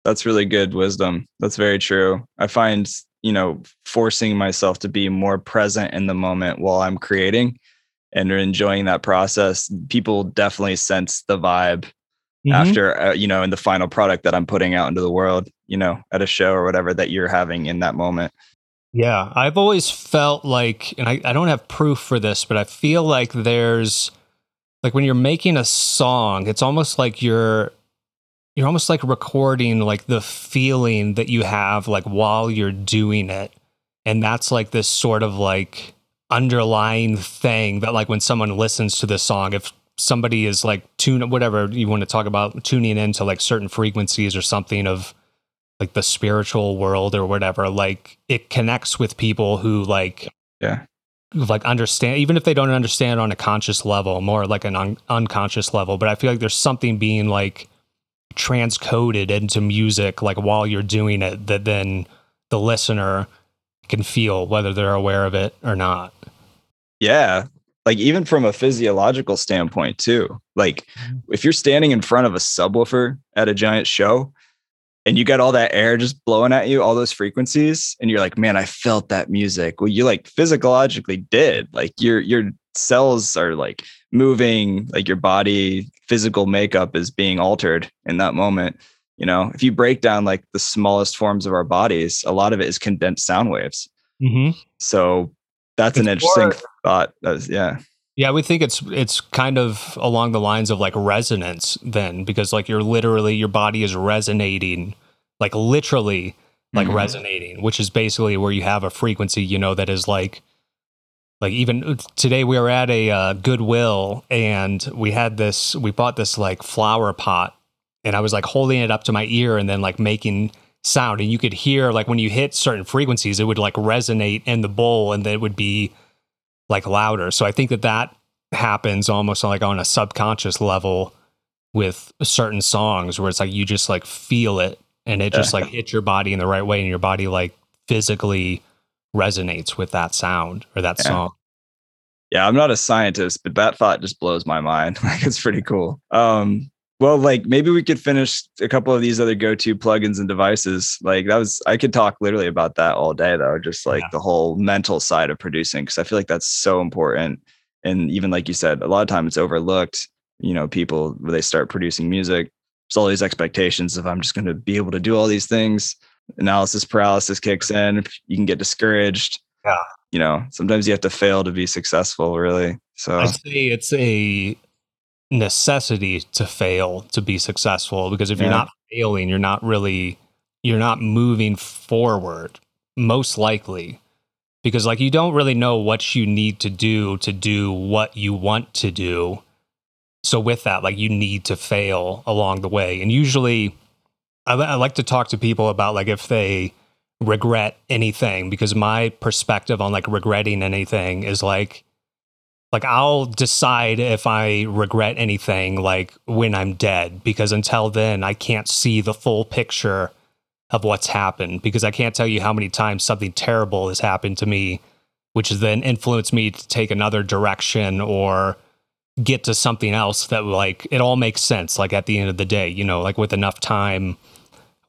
That's really good wisdom. That's very true. I find, you know, forcing myself to be more present in the moment while I'm creating and enjoying that process, people definitely sense the vibe Mm-hmm. after, uh, you know, in the final product that I'm putting out into the world, you know, at a show or whatever that you're having in that moment. Yeah, I've always felt like, and I, I don't have proof for this, but I feel like there's like when you're making a song, it's almost like you're you're almost like recording like the feeling that you have like while you're doing it. And that's like this sort of like underlying thing that like when someone listens to this song, if somebody is like tune whatever you want to talk about tuning into like certain frequencies or something of like the spiritual world or whatever like it connects with people who like Yeah. like understand even if they don't understand on a conscious level more like an un- unconscious level but i feel like there's something being like transcoded into music like while you're doing it that then the listener can feel whether they're aware of it or not yeah like even from a physiological standpoint too like mm-hmm. if you're standing in front of a subwoofer at a giant show and you got all that air just blowing at you, all those frequencies, and you're like, man, I felt that music. Well, you like physiologically did. Like your your cells are like moving, like your body physical makeup is being altered in that moment. You know, if you break down like the smallest forms of our bodies, a lot of it is condensed sound waves. Mm-hmm. So that's it's an interesting more, thought. Yeah. Yeah, we think it's it's kind of along the lines of like resonance then because like you're literally your body is resonating like literally like mm-hmm. resonating, which is basically where you have a frequency, you know, that is like like even today we were at a uh, Goodwill and we had this we bought this like flower pot and I was like holding it up to my ear and then like making sound and you could hear like when you hit certain frequencies it would like resonate in the bowl and then it would be like louder. So I think that that happens almost like on a subconscious level with certain songs where it's like you just like feel it and it just like hits your body in the right way and your body like physically resonates with that sound or that yeah. song. Yeah, I'm not a scientist, but that thought just blows my mind. Like it's pretty cool. Um well, like maybe we could finish a couple of these other go-to plugins and devices. Like that was I could talk literally about that all day though, just like yeah. the whole mental side of producing because I feel like that's so important. And even like you said, a lot of times it's overlooked. You know, people when they start producing music, there's all these expectations of I'm just going to be able to do all these things. Analysis paralysis kicks in. You can get discouraged. Yeah. You know, sometimes you have to fail to be successful, really. So I say it's a necessity to fail to be successful because if yeah. you're not failing you're not really you're not moving forward most likely. Because like you don't really know what you need to do to do what you want to do. So with that like you need to fail along the way. And usually I, I like to talk to people about like if they regret anything because my perspective on like regretting anything is like like I'll decide if I regret anything like when I'm dead because until then I can't see the full picture of what's happened because I can't tell you how many times something terrible has happened to me which has then influenced me to take another direction or get to something else that like it all makes sense like at the end of the day you know like with enough time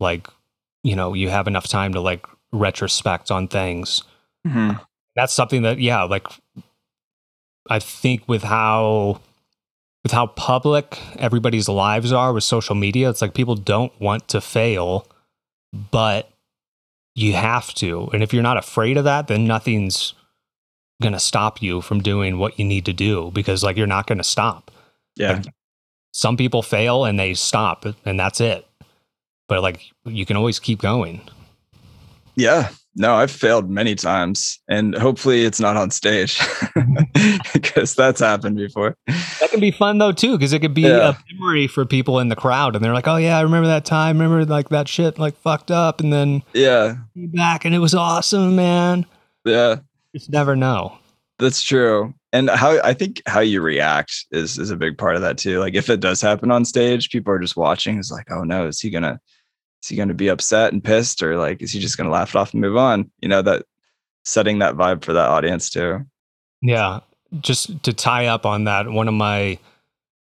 like you know you have enough time to like retrospect on things mm-hmm. that's something that yeah like I think with how with how public everybody's lives are with social media, it's like people don't want to fail, but you have to. And if you're not afraid of that, then nothing's going to stop you from doing what you need to do because like you're not going to stop. Yeah. Like, some people fail and they stop and that's it. But like you can always keep going. Yeah. No, I've failed many times, and hopefully it's not on stage because that's happened before. That can be fun though too, because it could be yeah. a memory for people in the crowd, and they're like, "Oh yeah, I remember that time. Remember like that shit like fucked up, and then yeah, back and it was awesome, man." Yeah, just never know. That's true, and how I think how you react is is a big part of that too. Like if it does happen on stage, people are just watching. It's like, oh no, is he gonna is he going to be upset and pissed or like is he just going to laugh it off and move on? You know that setting that vibe for that audience too. Yeah just to tie up on that one of my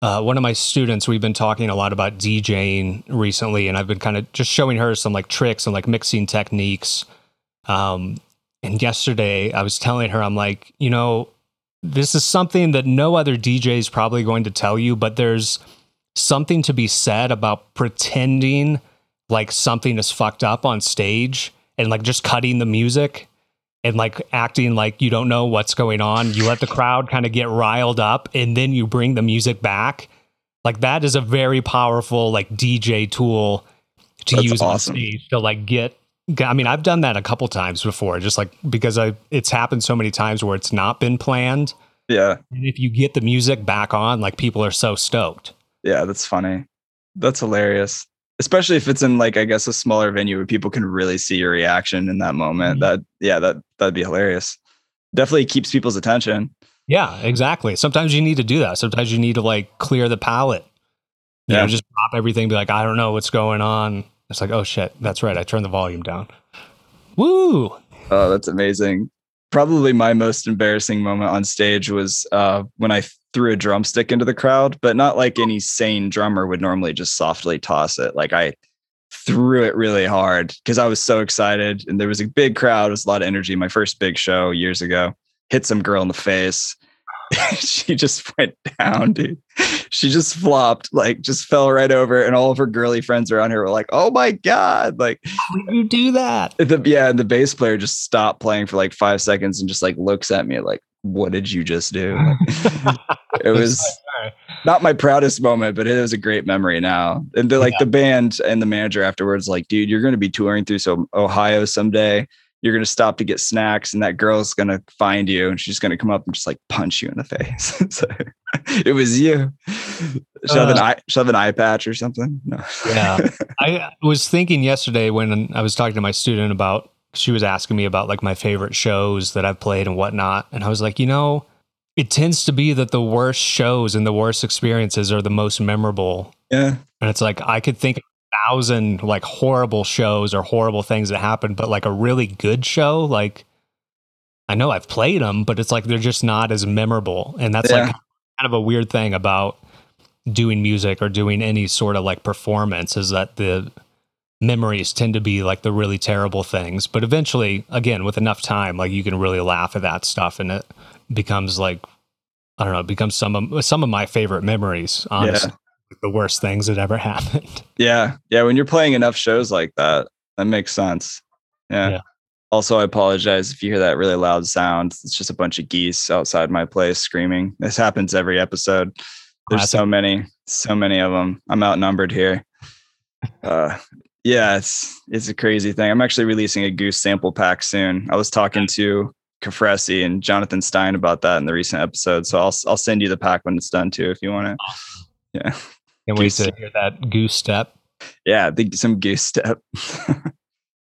uh, one of my students we've been talking a lot about djing recently and i've been kind of just showing her some like tricks and like mixing techniques. Um, and yesterday i was telling her i'm like you know this is something that no other dj is probably going to tell you but there's something to be said about pretending like something is fucked up on stage and like just cutting the music and like acting like you don't know what's going on. You let the crowd kind of get riled up and then you bring the music back. Like that is a very powerful like DJ tool to That's use awesome. on stage to like get I mean, I've done that a couple times before, just like because I it's happened so many times where it's not been planned. Yeah. And if you get the music back on, like people are so stoked. Yeah, that's funny. That's hilarious especially if it's in like I guess a smaller venue where people can really see your reaction in that moment. Mm-hmm. That yeah, that that'd be hilarious. definitely keeps people's attention. Yeah, exactly. Sometimes you need to do that. Sometimes you need to like clear the palette. You yeah. know, just drop everything, be like, I don't know what's going on. It's like, oh shit, that's right. I turned the volume down. Woo! Oh, that's amazing. Probably my most embarrassing moment on stage was uh, when I threw a drumstick into the crowd, but not like any sane drummer would normally just softly toss it. Like I threw it really hard because I was so excited and there was a big crowd. It was a lot of energy. My first big show years ago hit some girl in the face. she just went down, dude. She just flopped, like just fell right over. And all of her girly friends around her were like, oh my God. Like, how did you do that? The, yeah. And the bass player just stopped playing for like five seconds and just like looks at me like, what did you just do? it was not my proudest moment, but it was a great memory now. And the, like yeah. the band and the manager afterwards, like, dude, you're going to be touring through some Ohio someday you're going to stop to get snacks and that girl's going to find you and she's going to come up and just like punch you in the face. so it was you. Shove uh, an eye, shove an eye patch or something. No. yeah. I was thinking yesterday when I was talking to my student about, she was asking me about like my favorite shows that I've played and whatnot. And I was like, you know, it tends to be that the worst shows and the worst experiences are the most memorable. Yeah. And it's like, I could think a thousand like horrible shows or horrible things that happened, but like a really good show, like I know I've played them, but it's like they're just not as memorable. And that's yeah. like kind of a weird thing about doing music or doing any sort of like performance is that the memories tend to be like the really terrible things. But eventually, again, with enough time, like you can really laugh at that stuff and it becomes like I don't know, it becomes some of some of my favorite memories, honestly. Yeah the worst things that ever happened. Yeah. Yeah. When you're playing enough shows like that, that makes sense. Yeah. yeah. Also, I apologize if you hear that really loud sound. It's just a bunch of geese outside my place screaming. This happens every episode. There's so many, so many of them. I'm outnumbered here. Uh, yeah, it's it's a crazy thing. I'm actually releasing a goose sample pack soon. I was talking to Kafresi and Jonathan Stein about that in the recent episode, so I'll I'll send you the pack when it's done too, if you want it. Yeah. Can't wait to hear that goose step. Yeah, think some goose step.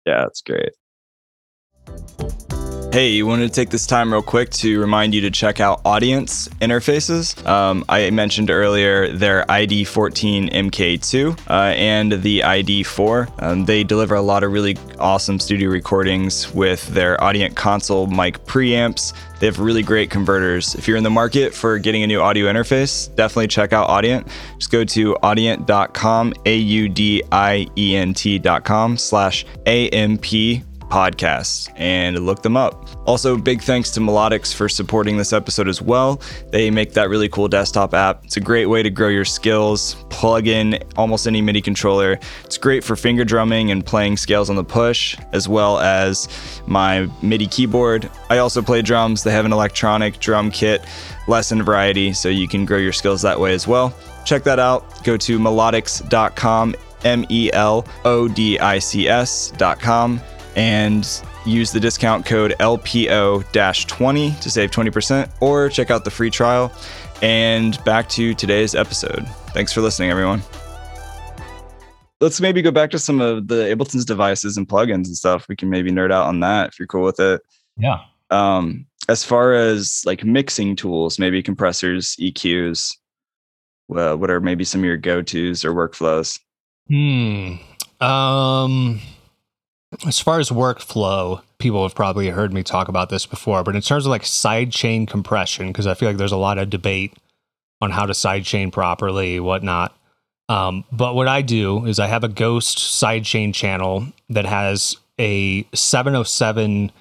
yeah, that's great. Hey, you wanted to take this time real quick to remind you to check out Audient Interfaces. Um, I mentioned earlier their ID14 MK2 uh, and the ID4. Um, they deliver a lot of really awesome studio recordings with their Audient console mic preamps. They have really great converters. If you're in the market for getting a new audio interface, definitely check out Audient. Just go to audient.com, A-U-D-I-E-N-T.com slash A-M-P podcasts and look them up. Also, big thanks to Melodics for supporting this episode as well. They make that really cool desktop app. It's a great way to grow your skills, plug in almost any MIDI controller. It's great for finger drumming and playing scales on the push, as well as my MIDI keyboard. I also play drums. They have an electronic drum kit, lesson variety, so you can grow your skills that way as well. Check that out. Go to melodics.com, M E L O D I C S.com and use the discount code LPO 20 to save 20%, or check out the free trial. And back to today's episode. Thanks for listening, everyone. Let's maybe go back to some of the Ableton's devices and plugins and stuff. We can maybe nerd out on that if you're cool with it. Yeah. Um, as far as like mixing tools, maybe compressors, EQs, well, what are maybe some of your go-tos or workflows? Hmm. Um as far as workflow, people have probably heard me talk about this before, but in terms of like sidechain compression, because I feel like there's a lot of debate on how to sidechain properly, whatnot. Um, but what I do is I have a ghost sidechain channel that has a 707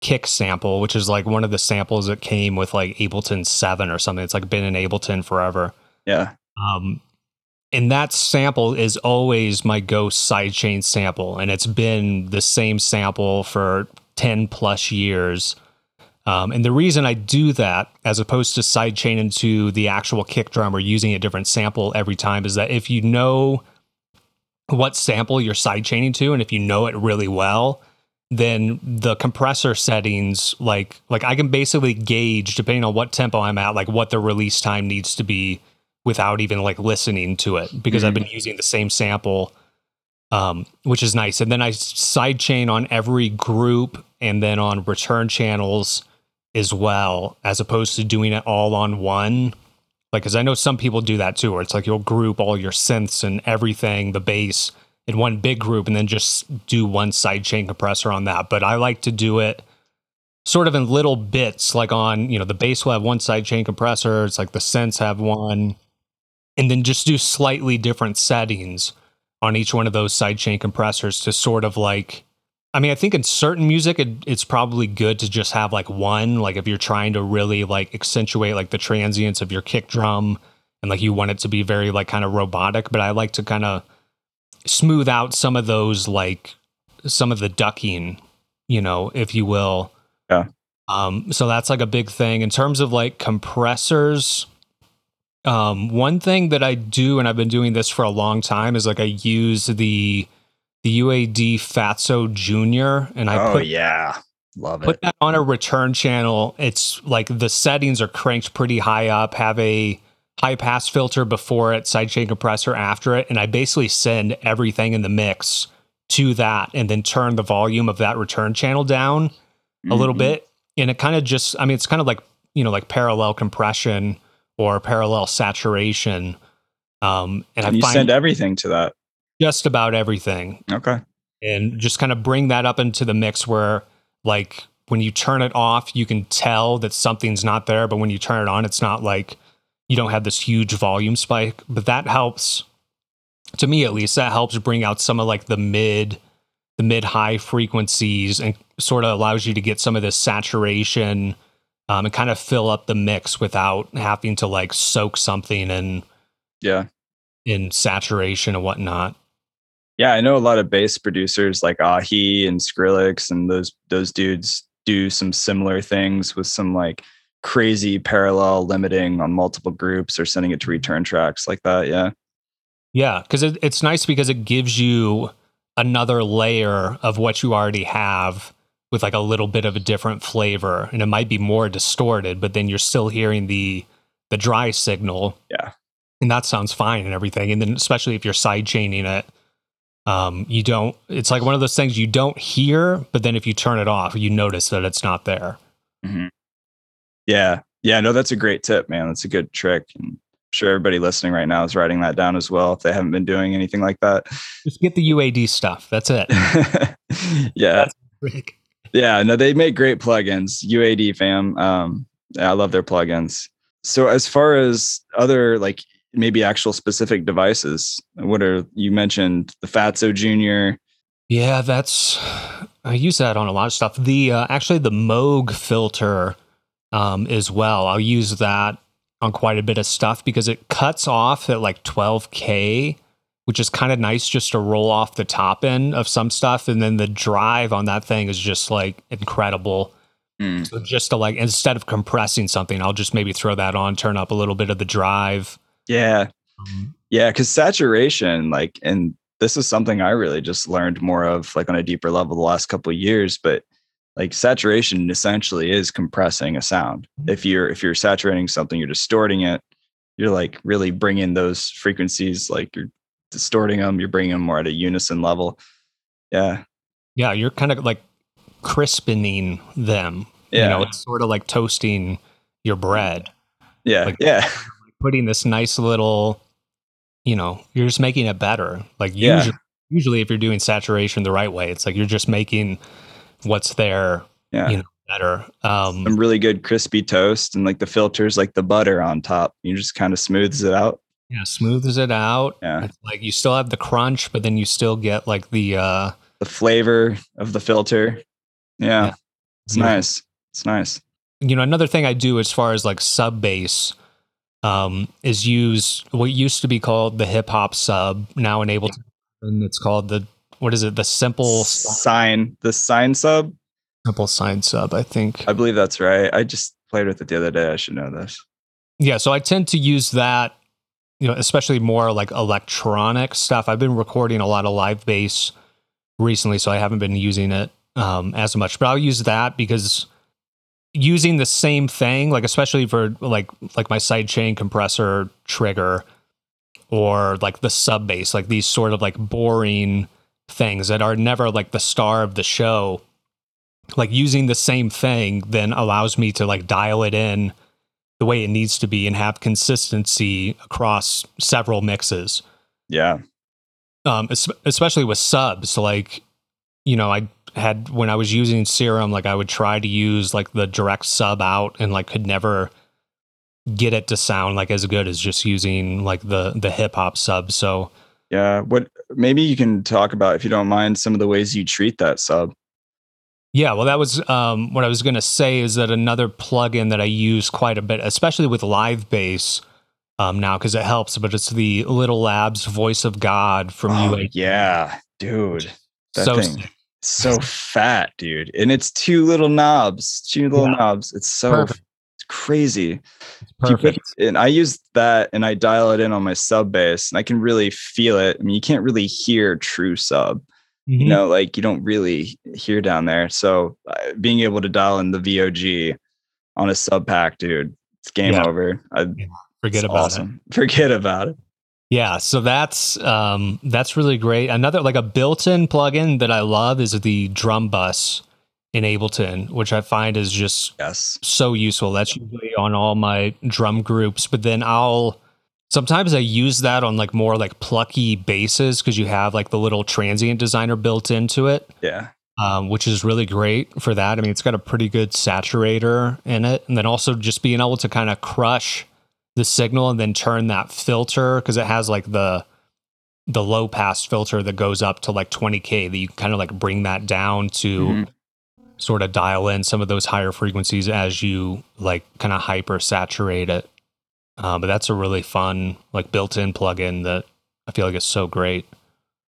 kick sample, which is like one of the samples that came with like Ableton 7 or something. It's like been in Ableton forever. Yeah. Um, and that sample is always my ghost sidechain sample and it's been the same sample for 10 plus years. Um, and the reason i do that as opposed to sidechain into the actual kick drum or using a different sample every time is that if you know what sample you're sidechaining to and if you know it really well then the compressor settings like like i can basically gauge depending on what tempo i'm at like what the release time needs to be without even like listening to it because mm-hmm. I've been using the same sample, um, which is nice. And then I sidechain on every group and then on return channels. as well, as opposed to doing it all on one. Like, because I know some people do that too, where it's like you'll group all your synths and everything, the bass, in one big group, and then just do one sidechain compressor on that. But I like to do it sort of in little bits, like on, you know, the bass will have one sidechain compressor, it's like the synths have one, and then just do slightly different settings on each one of those sidechain compressors to sort of like I mean, I think in certain music, it, it's probably good to just have like one. Like if you're trying to really like accentuate like the transients of your kick drum and like you want it to be very like kind of robotic. But I like to kind of smooth out some of those like some of the ducking, you know, if you will. Yeah. Um, so that's like a big thing in terms of like compressors. Um, one thing that I do, and I've been doing this for a long time, is like I use the the UAD Fatso Junior, and I oh put yeah, love put it. that on a return channel. It's like the settings are cranked pretty high up. Have a high pass filter before it, sidechain compressor after it, and I basically send everything in the mix to that, and then turn the volume of that return channel down a little Mhm. bit, and it kind of just. I mean, it's kind of like you know, like parallel compression or parallel saturation. Um, and I And you send everything to that. just about everything Okay. and just kind of bring that up into the mix where like when you turn it off you can tell that something's not there but when you turn it on it's not like you don't have this huge volume spike but that helps to me at least that helps bring out some of like the mid the mid high frequencies and sort of allows you to get some of this saturation um, and kind of fill up the mix without having to like soak something in Yeah. in saturation and whatnot Yeah, I know a lot of bass producers like Ahee and Skrillex and those those dudes do some similar things with some like crazy parallel limiting on multiple groups or sending it to return tracks like that. Yeah. Yeah, because it, it's nice because it gives you another layer of what you already have with like a little bit of a different flavor, and it might be more distorted, but then you're still hearing the the dry signal. Yeah. and that sounds fine and everything. And then especially if you're side chaining it, um, you don't. It's like one of those things you don't hear, but then if you turn it off, you notice that it's not there. Mhm. Yeah. Yeah. No, that's a great tip, man. That's a good trick. And I'm sure everybody listening right now is writing that down as well if they haven't been doing anything like that. Just get the UAD stuff. That's it. yeah. Rick. Yeah, no, they make great plugins. UAD fam. Um, I love their plugins. So as far as other like maybe actual specific devices, what are you mentioned the Fatso Junior? Yeah, that's I use that on a lot of stuff. The uh, actually the Moog filter um, as well. I'll use that on quite a bit of stuff because it cuts off at like 12k, which is kind of nice just to roll off the top end of some stuff, and then the drive on that thing is just like incredible. Mm, So just to like instead of compressing something, I'll just maybe throw that on, turn up a little bit of the drive. Yeah, Um, yeah, because saturation, like, and this is something I really just learned more of, like on a deeper level, the last couple of years. But like saturation essentially is compressing a sound. If you're if you're saturating something, you're distorting it. You're like really bringing those frequencies, like you're distorting them. You're bringing them more at a unison level. Yeah, yeah, you're kind of like crispening them. yeah, You know, it's sort of like toasting your bread. yeah, like- yeah, putting this nice little, you know, you're just making it better. Like Yeah. usually, usually if you're doing saturation the right way, it's like you're just making what's there yeah. You know, better. Um, Some really good crispy toast, and like the filters, like the butter on top. You just kind of smooths it out. Yeah, smooths it out. Yeah. It's like you still have the crunch, but then you still get like the uh, The flavor of the filter. Yeah, Yeah. it's Yeah. nice. It's nice. you know another thing i do as far as like sub bass um is use what used to be called the hip hop sub now enabled and it's called the what is it the simple sine the sine sub simple sine sub i think i believe that's right i just played with it the other day i should know this yeah so i tend to use that you know especially more like electronic stuff. I've been recording a lot of live bass recently so i haven't been using it um as much but i'll use that because using the same thing like especially for like like my sidechain compressor trigger or like the sub bass like these sort of like boring things that are never like the star of the show like using the same thing then allows me to like dial it in the way it needs to be and have consistency across several mixes. Yeah. Um, especially with subs, like, you know, I had when I was using Serum, like I would try to use like the direct sub out and like could never get it to sound like as good as just using like the the hip hop sub. So yeah, what maybe you can talk about if you don't mind some of the ways you treat that sub. Yeah, well, that was um, what I was going to say. Is that another plugin that I use quite a bit, especially with Live Bass um, now, because it helps. But it's the Little Labs Voice of God from oh, UA. Yeah, dude, that so, thing so fat, dude, and it's two little knobs, two little yeah. knobs. It's so Perfect. crazy. Perfect. Put, and I use that, and I dial it in on my sub bass, and I can really feel it. I mean, you can't really hear true sub Mm-hmm. You know, like you don't really hear down there. So uh, being able to dial in the VOG on a sub pack, dude, it's game yeah. over. I, Forget about awesome. it. Forget about it. Yeah, so that's um, that's really great. Another like a built-in plugin that I love is the drum buss in Ableton, which I find is just yes so useful. That's usually on all my drum groups, but then I'll Sometimes I use that on like more like plucky basses because you have like the little transient designer built into it. Yeah. Um, which is really great for that. I mean, it's got a pretty good saturator in it. And then also just being able to kind of crush the signal and then turn that filter because it has like the the low pass filter that goes up to like 20k that you kind of like bring that down to mm-hmm. sort of dial in some of those higher frequencies as you like kind of hyper saturate it uh, but that's a really fun, like built-in plugin that I feel like is so great.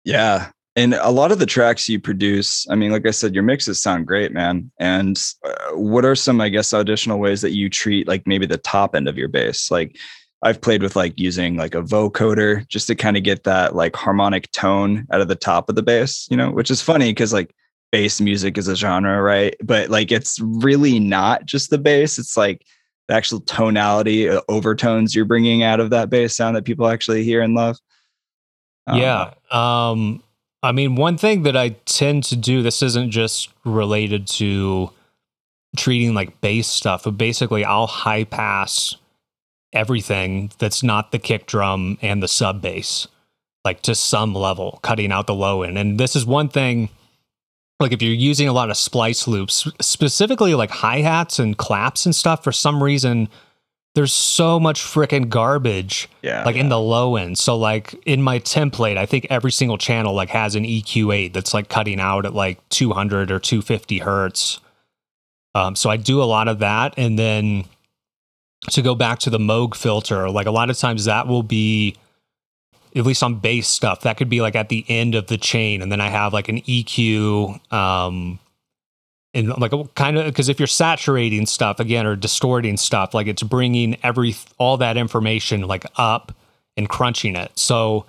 Yeah, and a lot of the tracks you produce, I mean, like I said, your mixes sound great, man. And uh, what are some, I guess, additional ways that you treat like maybe the top end of your bass? Like I've played with like using like a vocoder just to kind of get that like harmonic tone out of the top of the bass, you know, which is funny because like bass music is a genre, right? But like it's really not just the bass. It's like the actual tonality uh, overtones you're bringing out of that bass sound that people actually hear and love? Um, yeah um i mean one thing that i tend to do this isn't just related to treating like bass stuff but basically i'll high pass everything that's not the kick drum and the sub bass like to some level cutting out the low end. And this is one thing like if you're using a lot of splice loops, specifically like hi hats and claps and stuff, for some reason, there's so much freaking garbage yeah, like yeah. in the low end. So like in my template, I think every single channel like has an EQ8 that's like cutting out at like 200 or 250 hertz. Um, so I do a lot of that, and then to go back to the Moog filter, like a lot of times that will be at least on bass stuff, that could be like at the end of the chain, and then I have like an EQ, um, and like a, kind of because if you're saturating stuff again or distorting stuff, like it's bringing every all that information like up and crunching it. So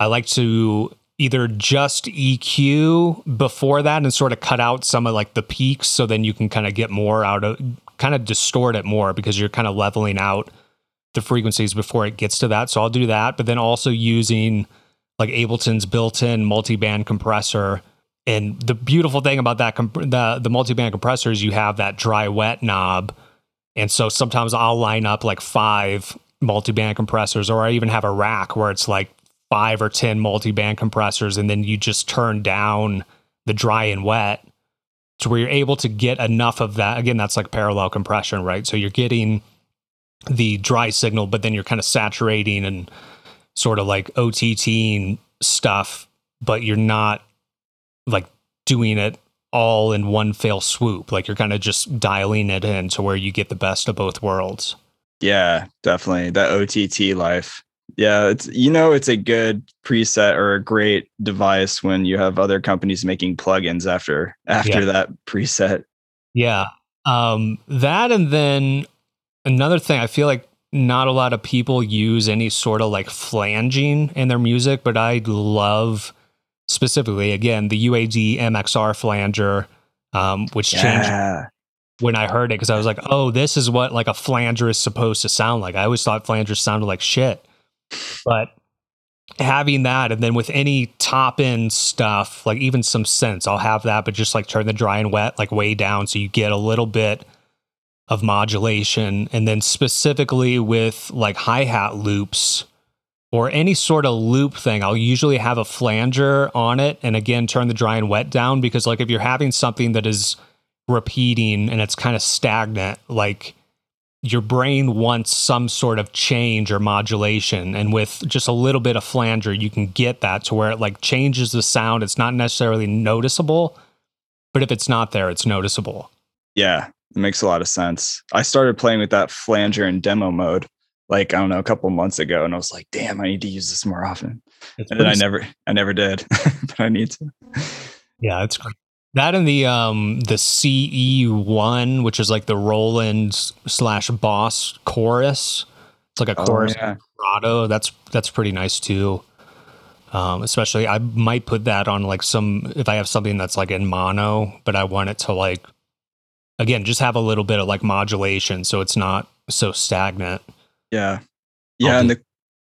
I like to either just EQ before that and sort of cut out some of like the peaks, so then you can kind of get more out of kind of distort it more because you're kind of leveling out the frequencies before it gets to that. So I'll do that, but then also using like Ableton's built-in multi-band compressor. And the beautiful thing about that comp- the the multi-band compressor is you have that dry wet knob. And so sometimes I'll line up like five multi-band compressors or I even have a rack where it's like five or 10 multi-band compressors and then you just turn down the dry and wet to where you're able to get enough of that. Again, that's like parallel compression, right? So you're getting the dry signal, but then you're kind of saturating and sort of like OTTing stuff, but you're not like doing it all in one fail swoop. Like you're kind of just dialing it in to where you get the best of both worlds. Yeah, definitely. That OTT life. Yeah, it's you know it's a good preset or a great device when you have other companies making plugins after after yeah. that preset. Yeah. Um that and then another thing I feel like not a lot of people use any sort of like flanging in their music, but I love specifically again the UAD MXR flanger, um, which yeah. changed when I heard it because I was like, oh, this is what like a flanger is supposed to sound like. I always thought flangers sounded like shit, but having that and then with any top end stuff like even some synths i'll have that but just like turn the dry and wet like way down so you get a little bit of modulation and then specifically with like hi-hat loops or any sort of loop thing. I'll usually have a flanger on it and again turn the dry and wet down because like if you're having something that is repeating and it's kind of stagnant like your brain wants some sort of change or modulation and with just a little bit of flanger you can get that to where it like changes the sound. It's not necessarily noticeable but if it's not there it's noticeable. Yeah it makes a lot of sense i started playing with that flanger in demo mode like i don't know a couple months ago and i was like damn i need to use this more often it's and then i never i never did but i need to yeah it's great that and the um the CE one, which is like the Roland slash Boss chorus. It's like a oh, chorus yeah. vibrato. That's that's pretty nice too. Um, especially I might put that on like some if I have something that's like in mono, but I want it to like again just have a little bit of like modulation so it's not so stagnant. Yeah. Yeah, and the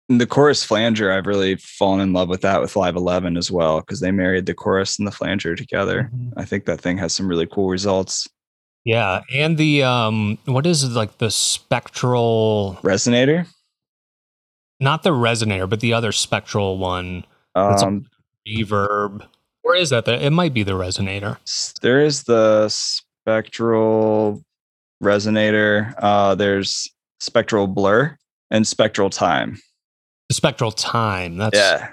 the chorus flanger, I've really fallen in love with that with Live 11 as well because they married the chorus and the flanger together. Mm-hmm. I think that thing has some really cool results. Yeah, and the um, what is it, like the spectral resonator? Not the resonator, but the other spectral one. Um, reverb. Where is that? It might be the resonator. There is the spectral resonator. Uh, there's spectral blur and spectral time. The spectral time. That's yeah.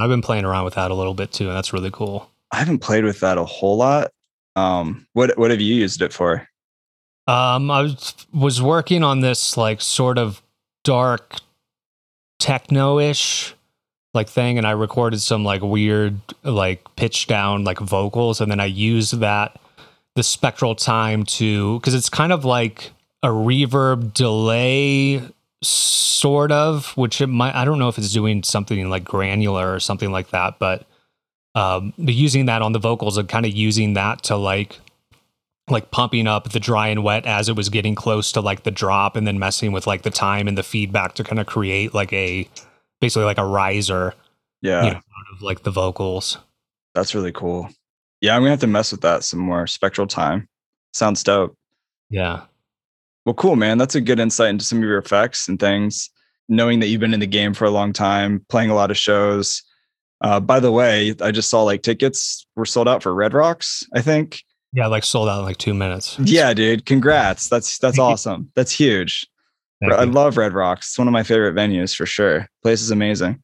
I've been playing around with that a little bit too, and that's really cool. I haven't played with that a whole lot. Um, what what have you used it for? Um, I was, was working on this like sort of dark techno-ish like thing, and I recorded some like weird like pitch down like vocals, and then I used that the spectral time to because it's kind of like a reverb delay sort of, which it might, I don't know if it's doing something like granular or something like that, but um, using that on the vocals and kind of using that to like, like pumping up the dry and wet as it was getting close to like the drop and then messing with like the time and the feedback to kind of create like a, basically like a riser. Yeah. You know, out of like the vocals. That's really cool. Yeah. I'm to have to mess with that some more. Spectral time. Sounds dope. Yeah. Well, cool, man. That's a good insight into some of your effects and things. Knowing that you've been in the game for a long time, playing a lot of shows. Uh, by the way, I just saw like tickets were sold out for Red Rocks. I think. Yeah, like sold out in like two minutes. Yeah, dude. Congrats. That's that's awesome. That's huge. Thank I you. love Red Rocks. It's one of my favorite venues for sure. Place is amazing.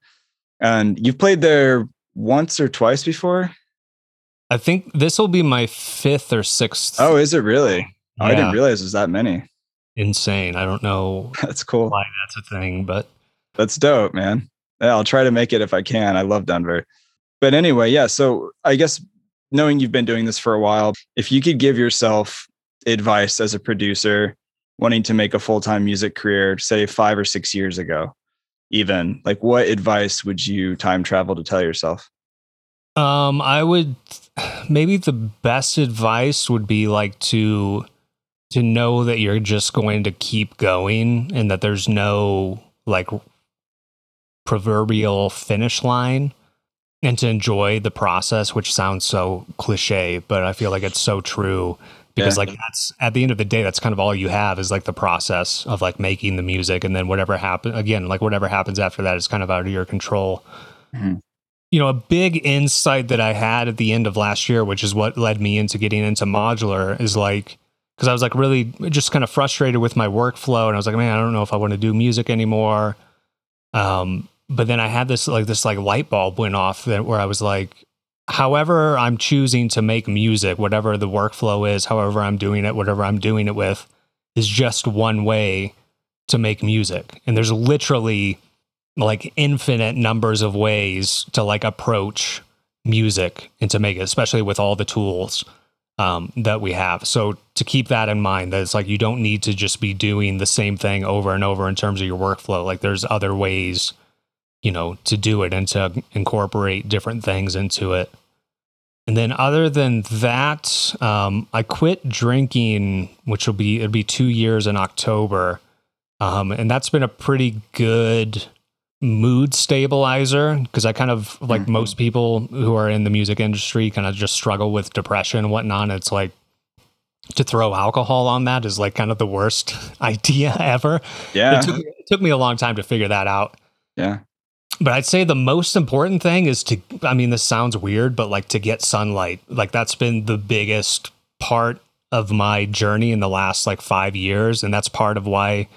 And you've played there once or twice before? I think this will be my fifth or sixth. Oh, is it really? Oh, I didn't realize there's that many insane. I don't know. That's cool. Why that's a thing, but that's dope, man. Yeah, I'll try to make it if I can. I love Denver. But anyway, yeah. So I guess knowing you've been doing this for a while, if you could give yourself advice as a producer wanting to make a full time music career, say five or six years ago, even like what advice would you time travel to tell yourself? Um, I would maybe the best advice would be like to to know that you're just going to keep going and that there's no like proverbial finish line and to enjoy the process which sounds so cliche but i feel like it's so true because yeah. like that's at the end of the day that's kind of all you have is like the process of like making the music and then whatever happens again like whatever happens after that is kind of out of your control mm-hmm. You know a big insight that i had at the end of last year which is what led me into getting into modular is like because I was like really just kind of frustrated with my workflow, and I was like, man, I don't know if I want to do music anymore. Um, but then I had this like this like light bulb went off that where I was like, however I'm choosing to make music, whatever the workflow is, however I'm doing it, whatever I'm doing it with, is just one way to make music, and there's literally like infinite numbers of ways to like approach music and to make it, especially with all the tools um, that we have. So to keep that in mind, that it's like you don't need to just be doing the same thing over and over in terms of your workflow. Like there's other ways, you know, to do it and to incorporate different things into it. And then other than that, um, I quit drinking, which will be it'll be two years in October, um, and that's been a pretty good mood stabilizer because I kind of like Mhm. most people who are in the music industry kind of just struggle with depression and whatnot. It's like to throw alcohol on that is like kind of the worst idea ever. Yeah. It, took, it took me a long time to figure that out. yeah. But I'd say the most important thing is to, I mean, this sounds weird, but like to get sunlight. Like that's been the biggest part of my journey in the last like five years. And that's part of why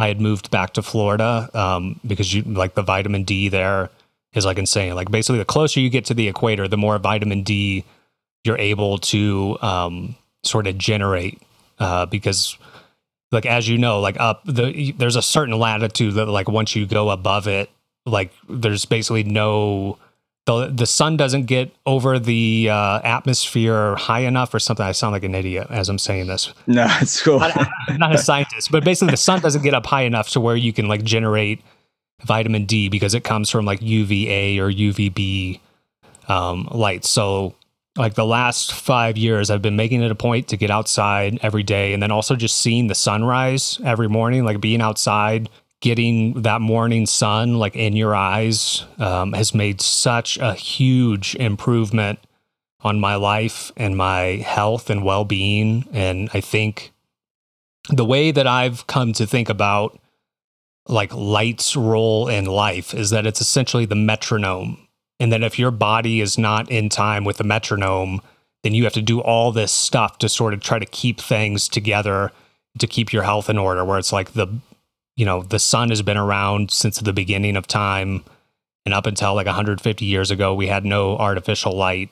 I had moved back to Florida um, because you like the vitamin D there is like insane. Like basically, the closer you get to the equator, the more vitamin D you're able to um, sort of generate uh, because like as you know like up the there's a certain latitude that like once you go above it like there's basically no the the sun doesn't get over the uh, atmosphere high enough or something. I sound like an idiot as I'm saying this. No, it's cool. Not, not a scientist, but basically the sun doesn't get up high enough to where you can like generate vitamin D because it comes from like UVA or UVB um, light. So like the last five years, I've been making it a point to get outside every day, and then also just seeing the sunrise every morning, like being outside getting that morning sun like in your eyes um, has made such a huge improvement on my life and my health and well-being. And i think the way that i've come to think about like light's role in life is that it's essentially the metronome. And that if your body is not in time with the metronome then you have to do all this stuff to sort of try to keep things together to keep your health in order where it's like the you know the sun has been around since the beginning of time. And up until like 150 years ago we had no artificial light.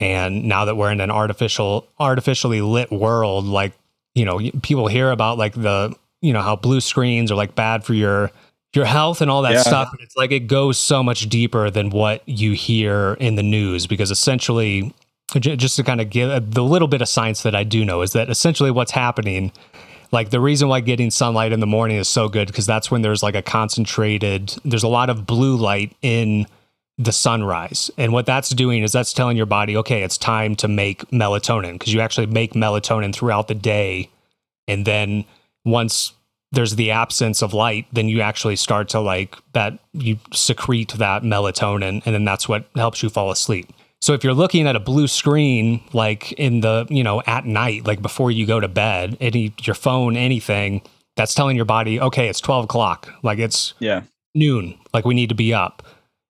And now that we're in an artificial artificially lit world like you know people hear about like the you know how blue screens are like bad for your your health and all that Yeah. stuff. And it's like it goes so much deeper than what you hear in the news because essentially just to kind of give uh, the little bit of science that I do know is that essentially what's happening like the reason why getting sunlight in the morning is so good because that's when there's like a concentrated there's a lot of blue light in the sunrise. And what that's doing is that's telling your body okay it's time to make melatonin because you actually make melatonin throughout the day. And then once there's the absence of light then you actually start to like that you secrete that melatonin and then that's what helps you fall asleep so if you're looking at a blue screen, like in the, you know, at night, like before you go to bed, any your phone, anything, that's telling your body, okay, it's 12 o'clock. Like it's yeah. noon. Like we need to be up.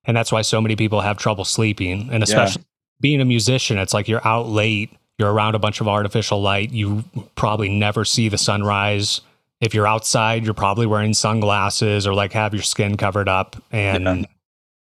And that's why so many people have trouble sleeping. And especially being a musician, it's like you're out late, you're around a bunch of artificial light. You probably never see the sunrise. If you're outside, you're probably wearing sunglasses or like have your skin covered up. And Yeah.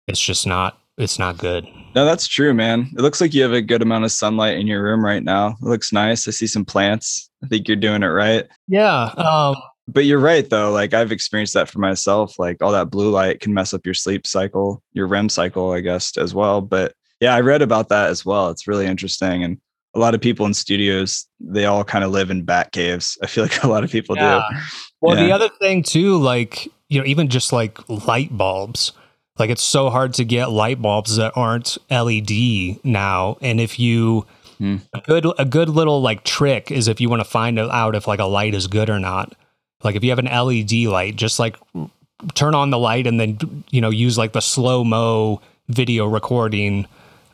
it's just not, it's not good. No, that's true, man. It looks like you have a good amount of sunlight in your room right now. It looks nice. I see some plants. I think you're doing it right. Yeah. Um, But you're right though. Like I've experienced that for myself. Like all that blue light can mess up your sleep cycle, your REM cycle, I guess, as well. But yeah, I read about that as well. It's really interesting. And a lot of people in studios, they all kind of live in bat caves. I feel like a lot of people Yeah. do. Well, the other thing too, like you know, even just like light bulbs, like it's so hard to get light bulbs that aren't LED now. And if you Hmm. a good a good little like trick is if you want to find out if like a light is good or not. Like if you have an LED light, just like turn on the light and then you know use like the slow mo video recording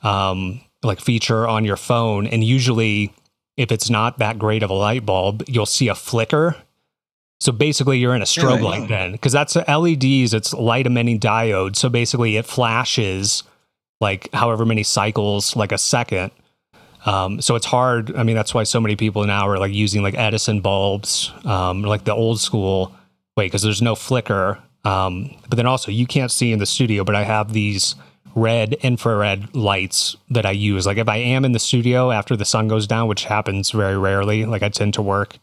um, like feature on your phone. And usually, if it's not that great of a light bulb, you'll see a flicker. So basically, you're in a strobe Really? light then, because that's LEDs. It's light emitting diode. So basically, it flashes like however many cycles, like a second. Um, so it's hard. I mean, that's why so many people now are like using like Edison bulbs, um, like the old school way, because there's no flicker. Um, but then also, you can't see in the studio, but I have these red infrared lights that I use. Like if I am in the studio after the sun goes down, which happens very rarely, like I tend to work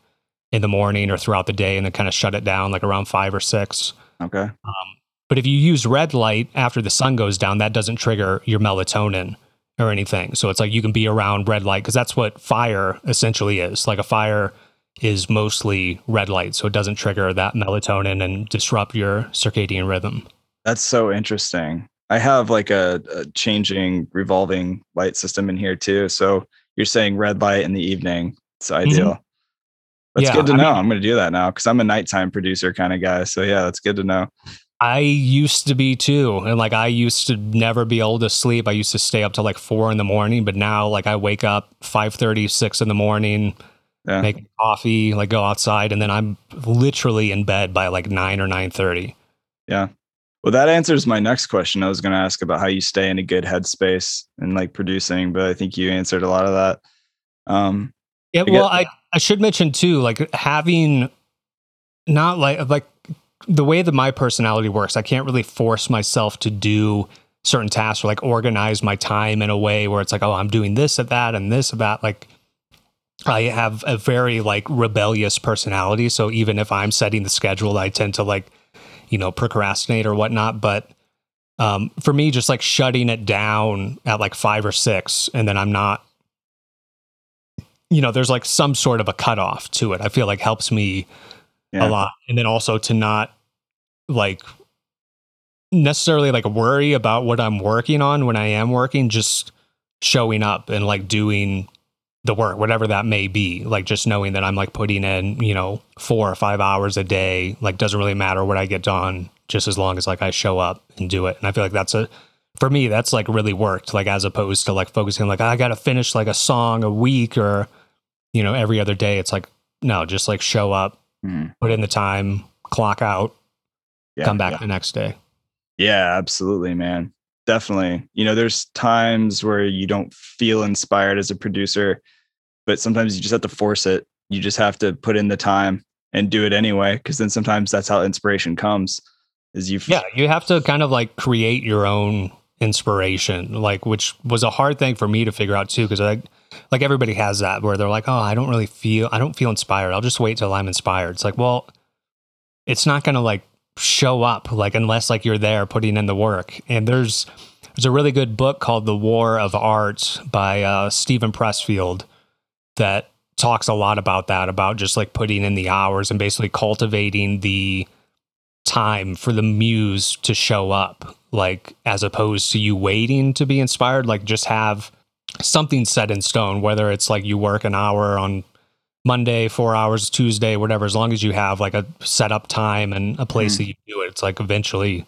in the morning or throughout the day and then kind of shut it down like around five or six. Okay. Um, but if you use red light after the sun goes down, that doesn't trigger your melatonin or anything. So it's like you can be around red light because that's what fire essentially is. Like a fire is mostly red light, so it doesn't trigger that melatonin and disrupt your circadian rhythm. That's so interesting. I have like a, a changing revolving light system in here too. So you're saying red light in the evening. It's ideal. Mm-hmm. That's Yeah, good to I know. mean- I'm going to do that now because I'm a nighttime producer kind of guy. So yeah, that's good to know. I used to be too. And like I used to never be able to sleep. I used to stay up till like four in the morning, but now like I wake up 5 30, 6 in the morning, yeah. make coffee, like go outside, and then I'm literally in bed by like nine or nine thirty. Yeah. Well, that answers my next question. I was going to ask about how you stay in a good headspace and like producing, but I think you answered a lot of that. Um, yeah. I well, I, I should mention too, like having not like, like the way that my personality works, I can't really force myself to do certain tasks or like organize my time in a way where it's like, oh, I'm doing this at that and this about like I have a very like rebellious personality. So even if I'm setting the schedule, I tend to like, you know, procrastinate or whatnot. But um, for me, just like shutting it down at like five or six, and then I'm not, you know, there's like some sort of a cutoff to it. I feel like helps me yeah. a lot. And then also to not like necessarily like worry about what I'm working on when I am working, just showing up and like doing the work, whatever that may be. Like just knowing that I'm like putting in, you know, four or five hours a day, like doesn't really matter what I get done, just as long as like I show up and do it. And I feel like that's a for me, that's like really worked, like as opposed to like focusing like I gotta finish like a song a week or, you know, every other day. It's like, no, just like show up, mm. put in the time, clock out, yeah, come back yeah. the next day. Yeah, absolutely, man. Definitely. You know, there's times where you don't feel inspired as a producer, but sometimes you just have to force it. You just have to put in the time and do it anyway because then sometimes that's how inspiration comes is you yeah you have to kind of like create your own inspiration like which was a hard thing for me to figure out too because i like everybody has that where they're like oh i don't really feel i don't feel inspired. I'll just wait till i'm inspired. It's like well it's not going to like show up like unless like you're there putting in the work. And there's there's a really good book called the war of art by uh, steven pressfield that talks a lot about that about just like putting in the hours and basically cultivating the time for the muse to show up like as opposed to you waiting to be inspired. Like just have something set in stone whether it's like you work an hour on Monday, four hours, Tuesday, whatever, as long as you have like a set up time and a place mm. that you do it, it's like eventually,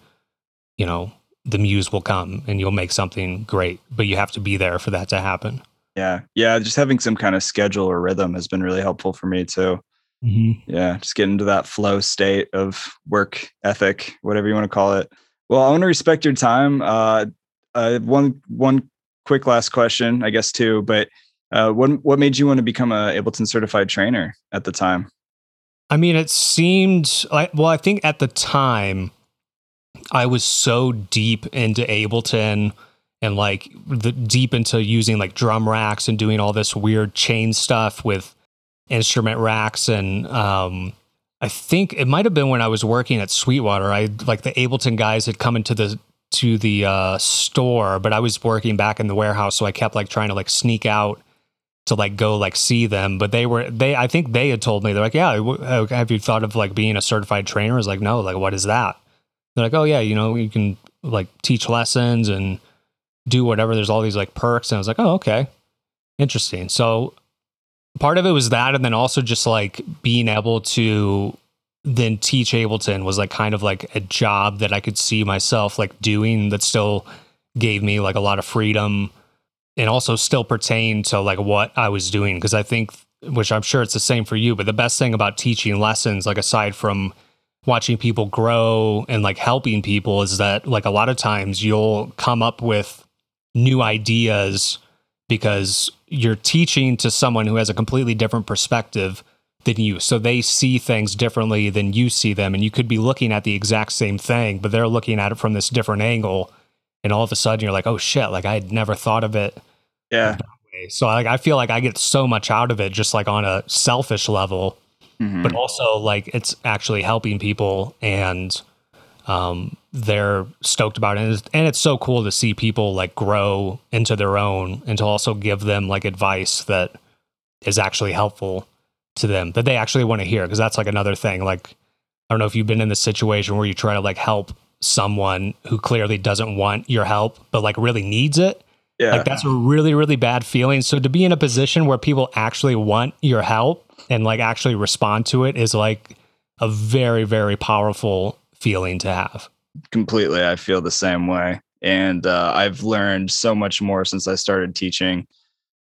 you know, the muse will come and you'll make something great, but you have to be there for that to happen. Yeah. Yeah. Just having some kind of schedule or rhythm has been really helpful for me too. Mm-hmm. Yeah. Just get into that flow state of work ethic, whatever you want to call it. Well, I want to respect your time. Uh, uh, one, one quick last question, I guess, too, but uh, what what made you want to become a Ableton certified trainer at the time? I mean, it seemed like well, I think at the time I was so deep into Ableton and like the deep into using like drum racks and doing all this weird chain stuff with instrument racks and um I think it might have been when I was working at Sweetwater. I like the Ableton guys had come into the to the uh, store, but I was working back in the warehouse, so I kept like trying to like sneak out to like go like see them but they were they i think they had told me they're like yeah uh, have you thought of like being a certified trainer? I was like no like what is that? They're like oh yeah you know you can like teach lessons and do whatever there's all these like perks and i was like oh okay interesting. So part of it was that and then also just like being able to then teach ableton was like kind of like a job that i could see myself like doing that still gave me like a lot of freedom and also still pertain to like what I was doing. Because I think which I'm sure it's the same for you but the best thing about teaching lessons like aside from watching people grow and like helping people is that like a lot of times you'll come up with new ideas because you're teaching to someone who has a completely different perspective than you. So they see things differently than you see them. And you could be looking at the exact same thing, but they're looking at it from this different angle and all of a sudden you're like, oh shit, like I had never thought of it. Yeah. So like I feel like I get so much out of it just like on a selfish level, mm-hmm. but also like it's actually helping people and um, they're stoked about it. And it's, and it's so cool to see people like grow into their own and to also give them like advice that is actually helpful to them that they actually want to hear. Cause that's like another thing. Like, I don't know if you've been in the situation where you try to like help someone who clearly doesn't want your help, but like really needs it. Yeah. Like that's a really, really bad feeling. So to be in a position where people actually want your help and like actually respond to it is like a very, very powerful feeling to have. completely. I feel the same way. And uh, I've learned so much more since I started teaching.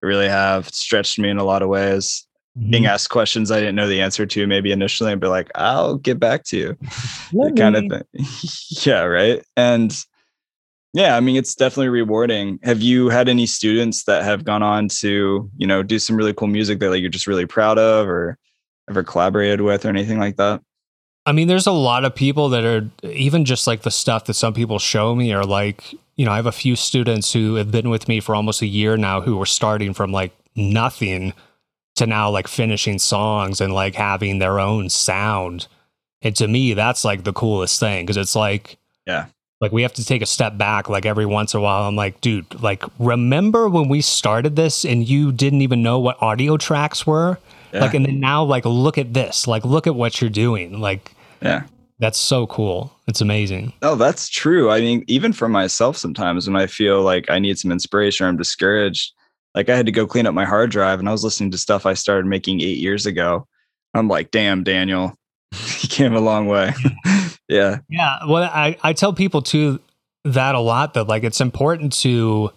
I really have stretched me in a lot of ways. Mm-hmm. Being asked questions I didn't know the answer to, maybe initially, and be like, I'll get back to you. kind of thing. yeah, right. And yeah, I mean, it's definitely rewarding. Have you had any students that have gone on to, you know, do some really cool music that like you're just really proud of or ever collaborated with or anything like that? I mean, there's a lot of people that are even just like the stuff that some people show me are like, you know, I have a few students who have been with me for almost a year now who were starting from like nothing to now like finishing songs and like having their own sound. And to me, that's like the coolest thing because it's like, yeah, like we have to take a step back like every once in a while. I'm like, dude, like remember when we started this and you didn't even know what audio tracks were? Yeah. Like and then now like look at this. Like look at what you're doing. Like Yeah. That's so cool. It's amazing. Oh, that's true. I mean, even for myself sometimes when I feel like I need some inspiration or I'm discouraged, like I had to go clean up my hard drive and I was listening to stuff I started making 8 years ago. I'm like, "Damn, Daniel, you came a long way." yeah. Yeah. Well, I, I tell people too that a lot that like it's important to,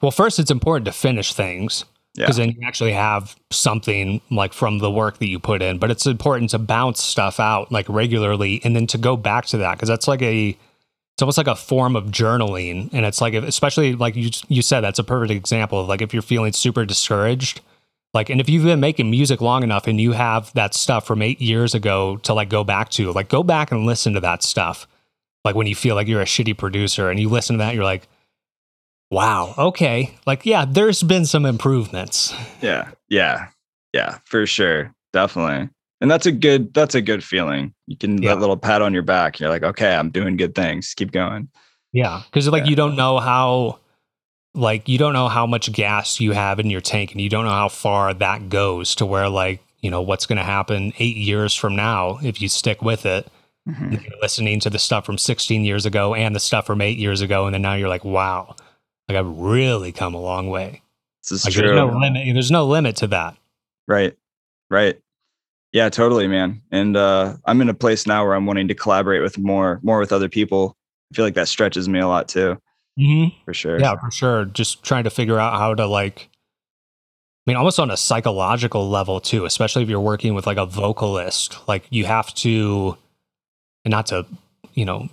well, first, it's important to finish things because yeah. then you actually have something like from the work that you put in. But it's important to bounce stuff out like regularly and then to go back to that because that's like a, it's almost like a form of journaling. And it's like, especially like you, you said, that's a perfect example of like if you're feeling super discouraged like, and if you've been making music long enough and you have that stuff from eight years ago to like go back to, like go back and listen to that stuff. Like when you feel like you're a shitty producer and you listen to that, you're like, wow, okay. Like, yeah, there's been some improvements. Yeah. Yeah. Yeah, for sure. Definitely. And that's a good, that's a good feeling. You can yeah. that little pat on your back. You're like, okay, I'm doing good things. Keep going. Yeah. Cause like yeah. you don't know how like you don't know how much gas you have in your tank and you don't know how far that goes to where like you know what's going to happen eight years from now if you stick with it mm-hmm. listening to the stuff from 16 years ago and the stuff from eight years ago and then now you're like wow like i've really come a long way this is like, true. There's no limit there's no limit to that right right yeah totally man and uh i'm in a place now where i'm wanting to collaborate with more more with other people i feel like that stretches me a lot too Mm-hmm. For sure. Yeah, for sure. Just trying to figure out how to like, I mean, almost on a psychological level too, especially if you're working with like a vocalist. Like you have to, and not to, you know,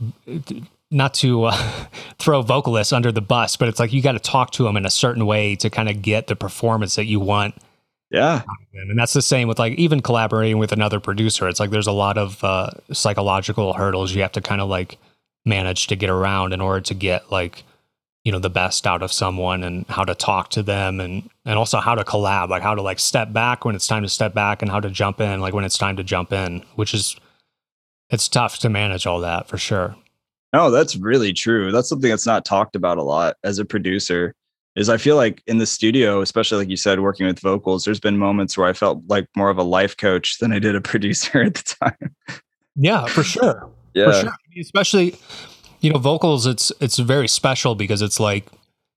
not to uh, throw vocalists under the bus, but it's like you got to talk to them in a certain way to kind of get the performance that you want. Yeah. And that's the same with like even collaborating with another producer. It's like there's a lot of uh, psychological hurdles you have to kind of like manage to get around in order to get like you know the best out of someone and how to talk to them and and also how to collab like how to like step back when it's time to step back and how to jump in like when it's time to jump in which is it's tough to manage all that for sure no that's really true that's something that's not talked about a lot as a producer is i feel like in the studio especially like you said working with vocals there's been moments where i felt like more of a life coach than i did a producer at the time yeah for sure yeah for sure. especially you know, vocals it's it's very special because it's like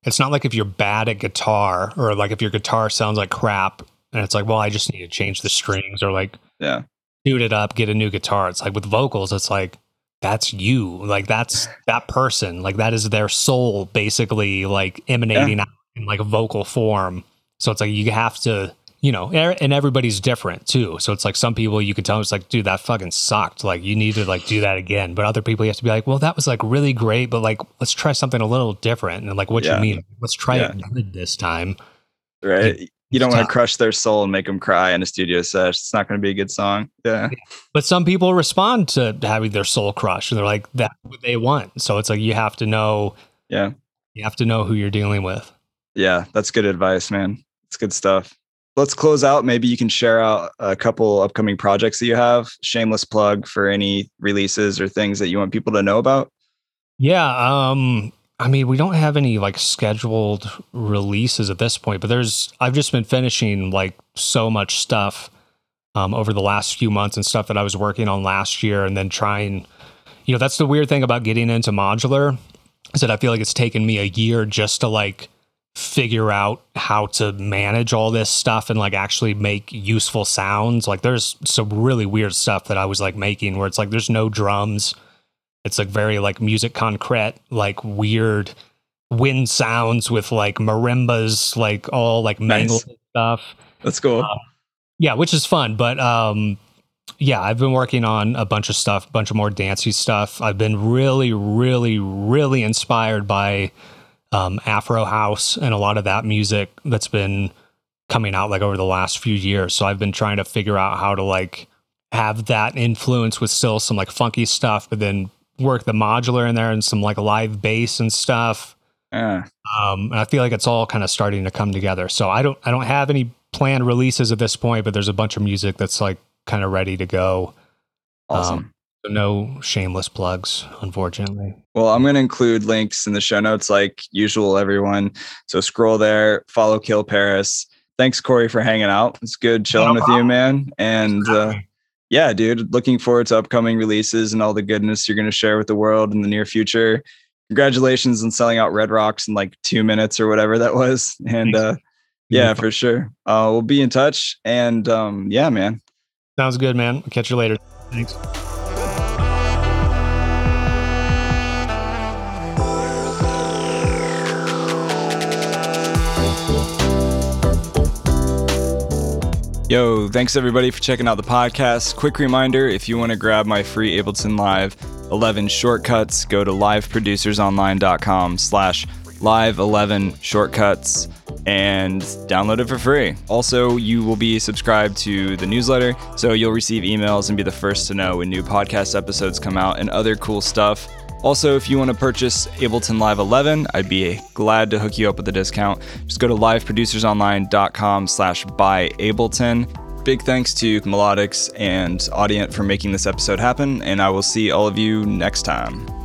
it's not like if you're bad at guitar or like if your guitar sounds like crap and it's like, well, I just need to change the strings or like yeah, tune it up, get a new guitar. It's like with vocals, it's like that's you. Like that's that person. Like that is their soul basically like emanating yeah. out in like a vocal form. So it's like you have to you know, and everybody's different too. So it's like some people you can tell them it's like, dude, that fucking sucked. Like you need to like do that again. But other people you have to be like, well, that was like really great, but like let's try something a little different. And like, what yeah. you mean? Let's try yeah. it good this time. Right. You don't want to crush their soul and make them cry in a studio sesh. It's not going to be a good song. Yeah. But some people respond to having their soul crushed and they're like, that's what they want. So it's like you have to know. Yeah. You have to know who you're dealing with. Yeah. That's good advice, man. It's good stuff let's close out. Maybe you can share out a couple upcoming projects that you have. Shameless plug for any releases or things that you want people to know about. Yeah. Um, I mean, we don't have any like scheduled releases at this point, but there's, I've just been finishing like so much stuff um, over the last few months and stuff that I was working on last year and then trying, you know, that's the weird thing about getting into modular is that I feel like it's taken me a year just to like figure out how to manage all this stuff and like actually make useful sounds. Like there's some really weird stuff that I was like making where it's like there's no drums. It's like very like musique concrète, like weird wind sounds with like marimbas, like all like mangled nice. stuff. That's cool. Uh, yeah, which is fun. But um, yeah, I've been working on a bunch of stuff, a bunch of more dancey stuff. I've been really, really, really inspired by um, Afro House and a lot of that music that's been coming out like over the last few years. So I've been trying to figure out how to like have that influence with still some like funky stuff, but then work the modular in there and some like live bass and stuff. Yeah. Um, and I feel like it's all kind of starting to come together. So I don't I don't have any planned releases at this point, but there's a bunch of music that's like kind of ready to go. Awesome. Um, so no shameless plugs, unfortunately. Well, I'm going to include links in the show notes like usual, everyone. So scroll there, follow Kill Paris. Thanks, Corey, for hanging out. It's good chilling no with you, man. And uh, yeah, dude, looking forward to upcoming releases and all the goodness you're going to share with the world in the near future. Congratulations on selling out Red Rocks in like two minutes or whatever that was. And uh, yeah, for sure. Uh, we'll be in touch. And um, yeah, man. Sounds good, man. I'll catch you later. Thanks. Yo, thanks everybody for checking out the podcast. Quick reminder if you want to grab my free Ableton Live 11 shortcuts, go to liveproducersonline.com slash live 11 shortcuts and download it for free. Also, you will be subscribed to the newsletter, so you'll receive emails and be the first to know when new podcast episodes come out and other cool stuff. Also, if you want to purchase Ableton Live 11, I'd be glad to hook you up with a discount. Just go to liveproducersonline.com slash buy Ableton. Big thanks to Melodics and Audient for making this episode happen, and I will see all of you next time.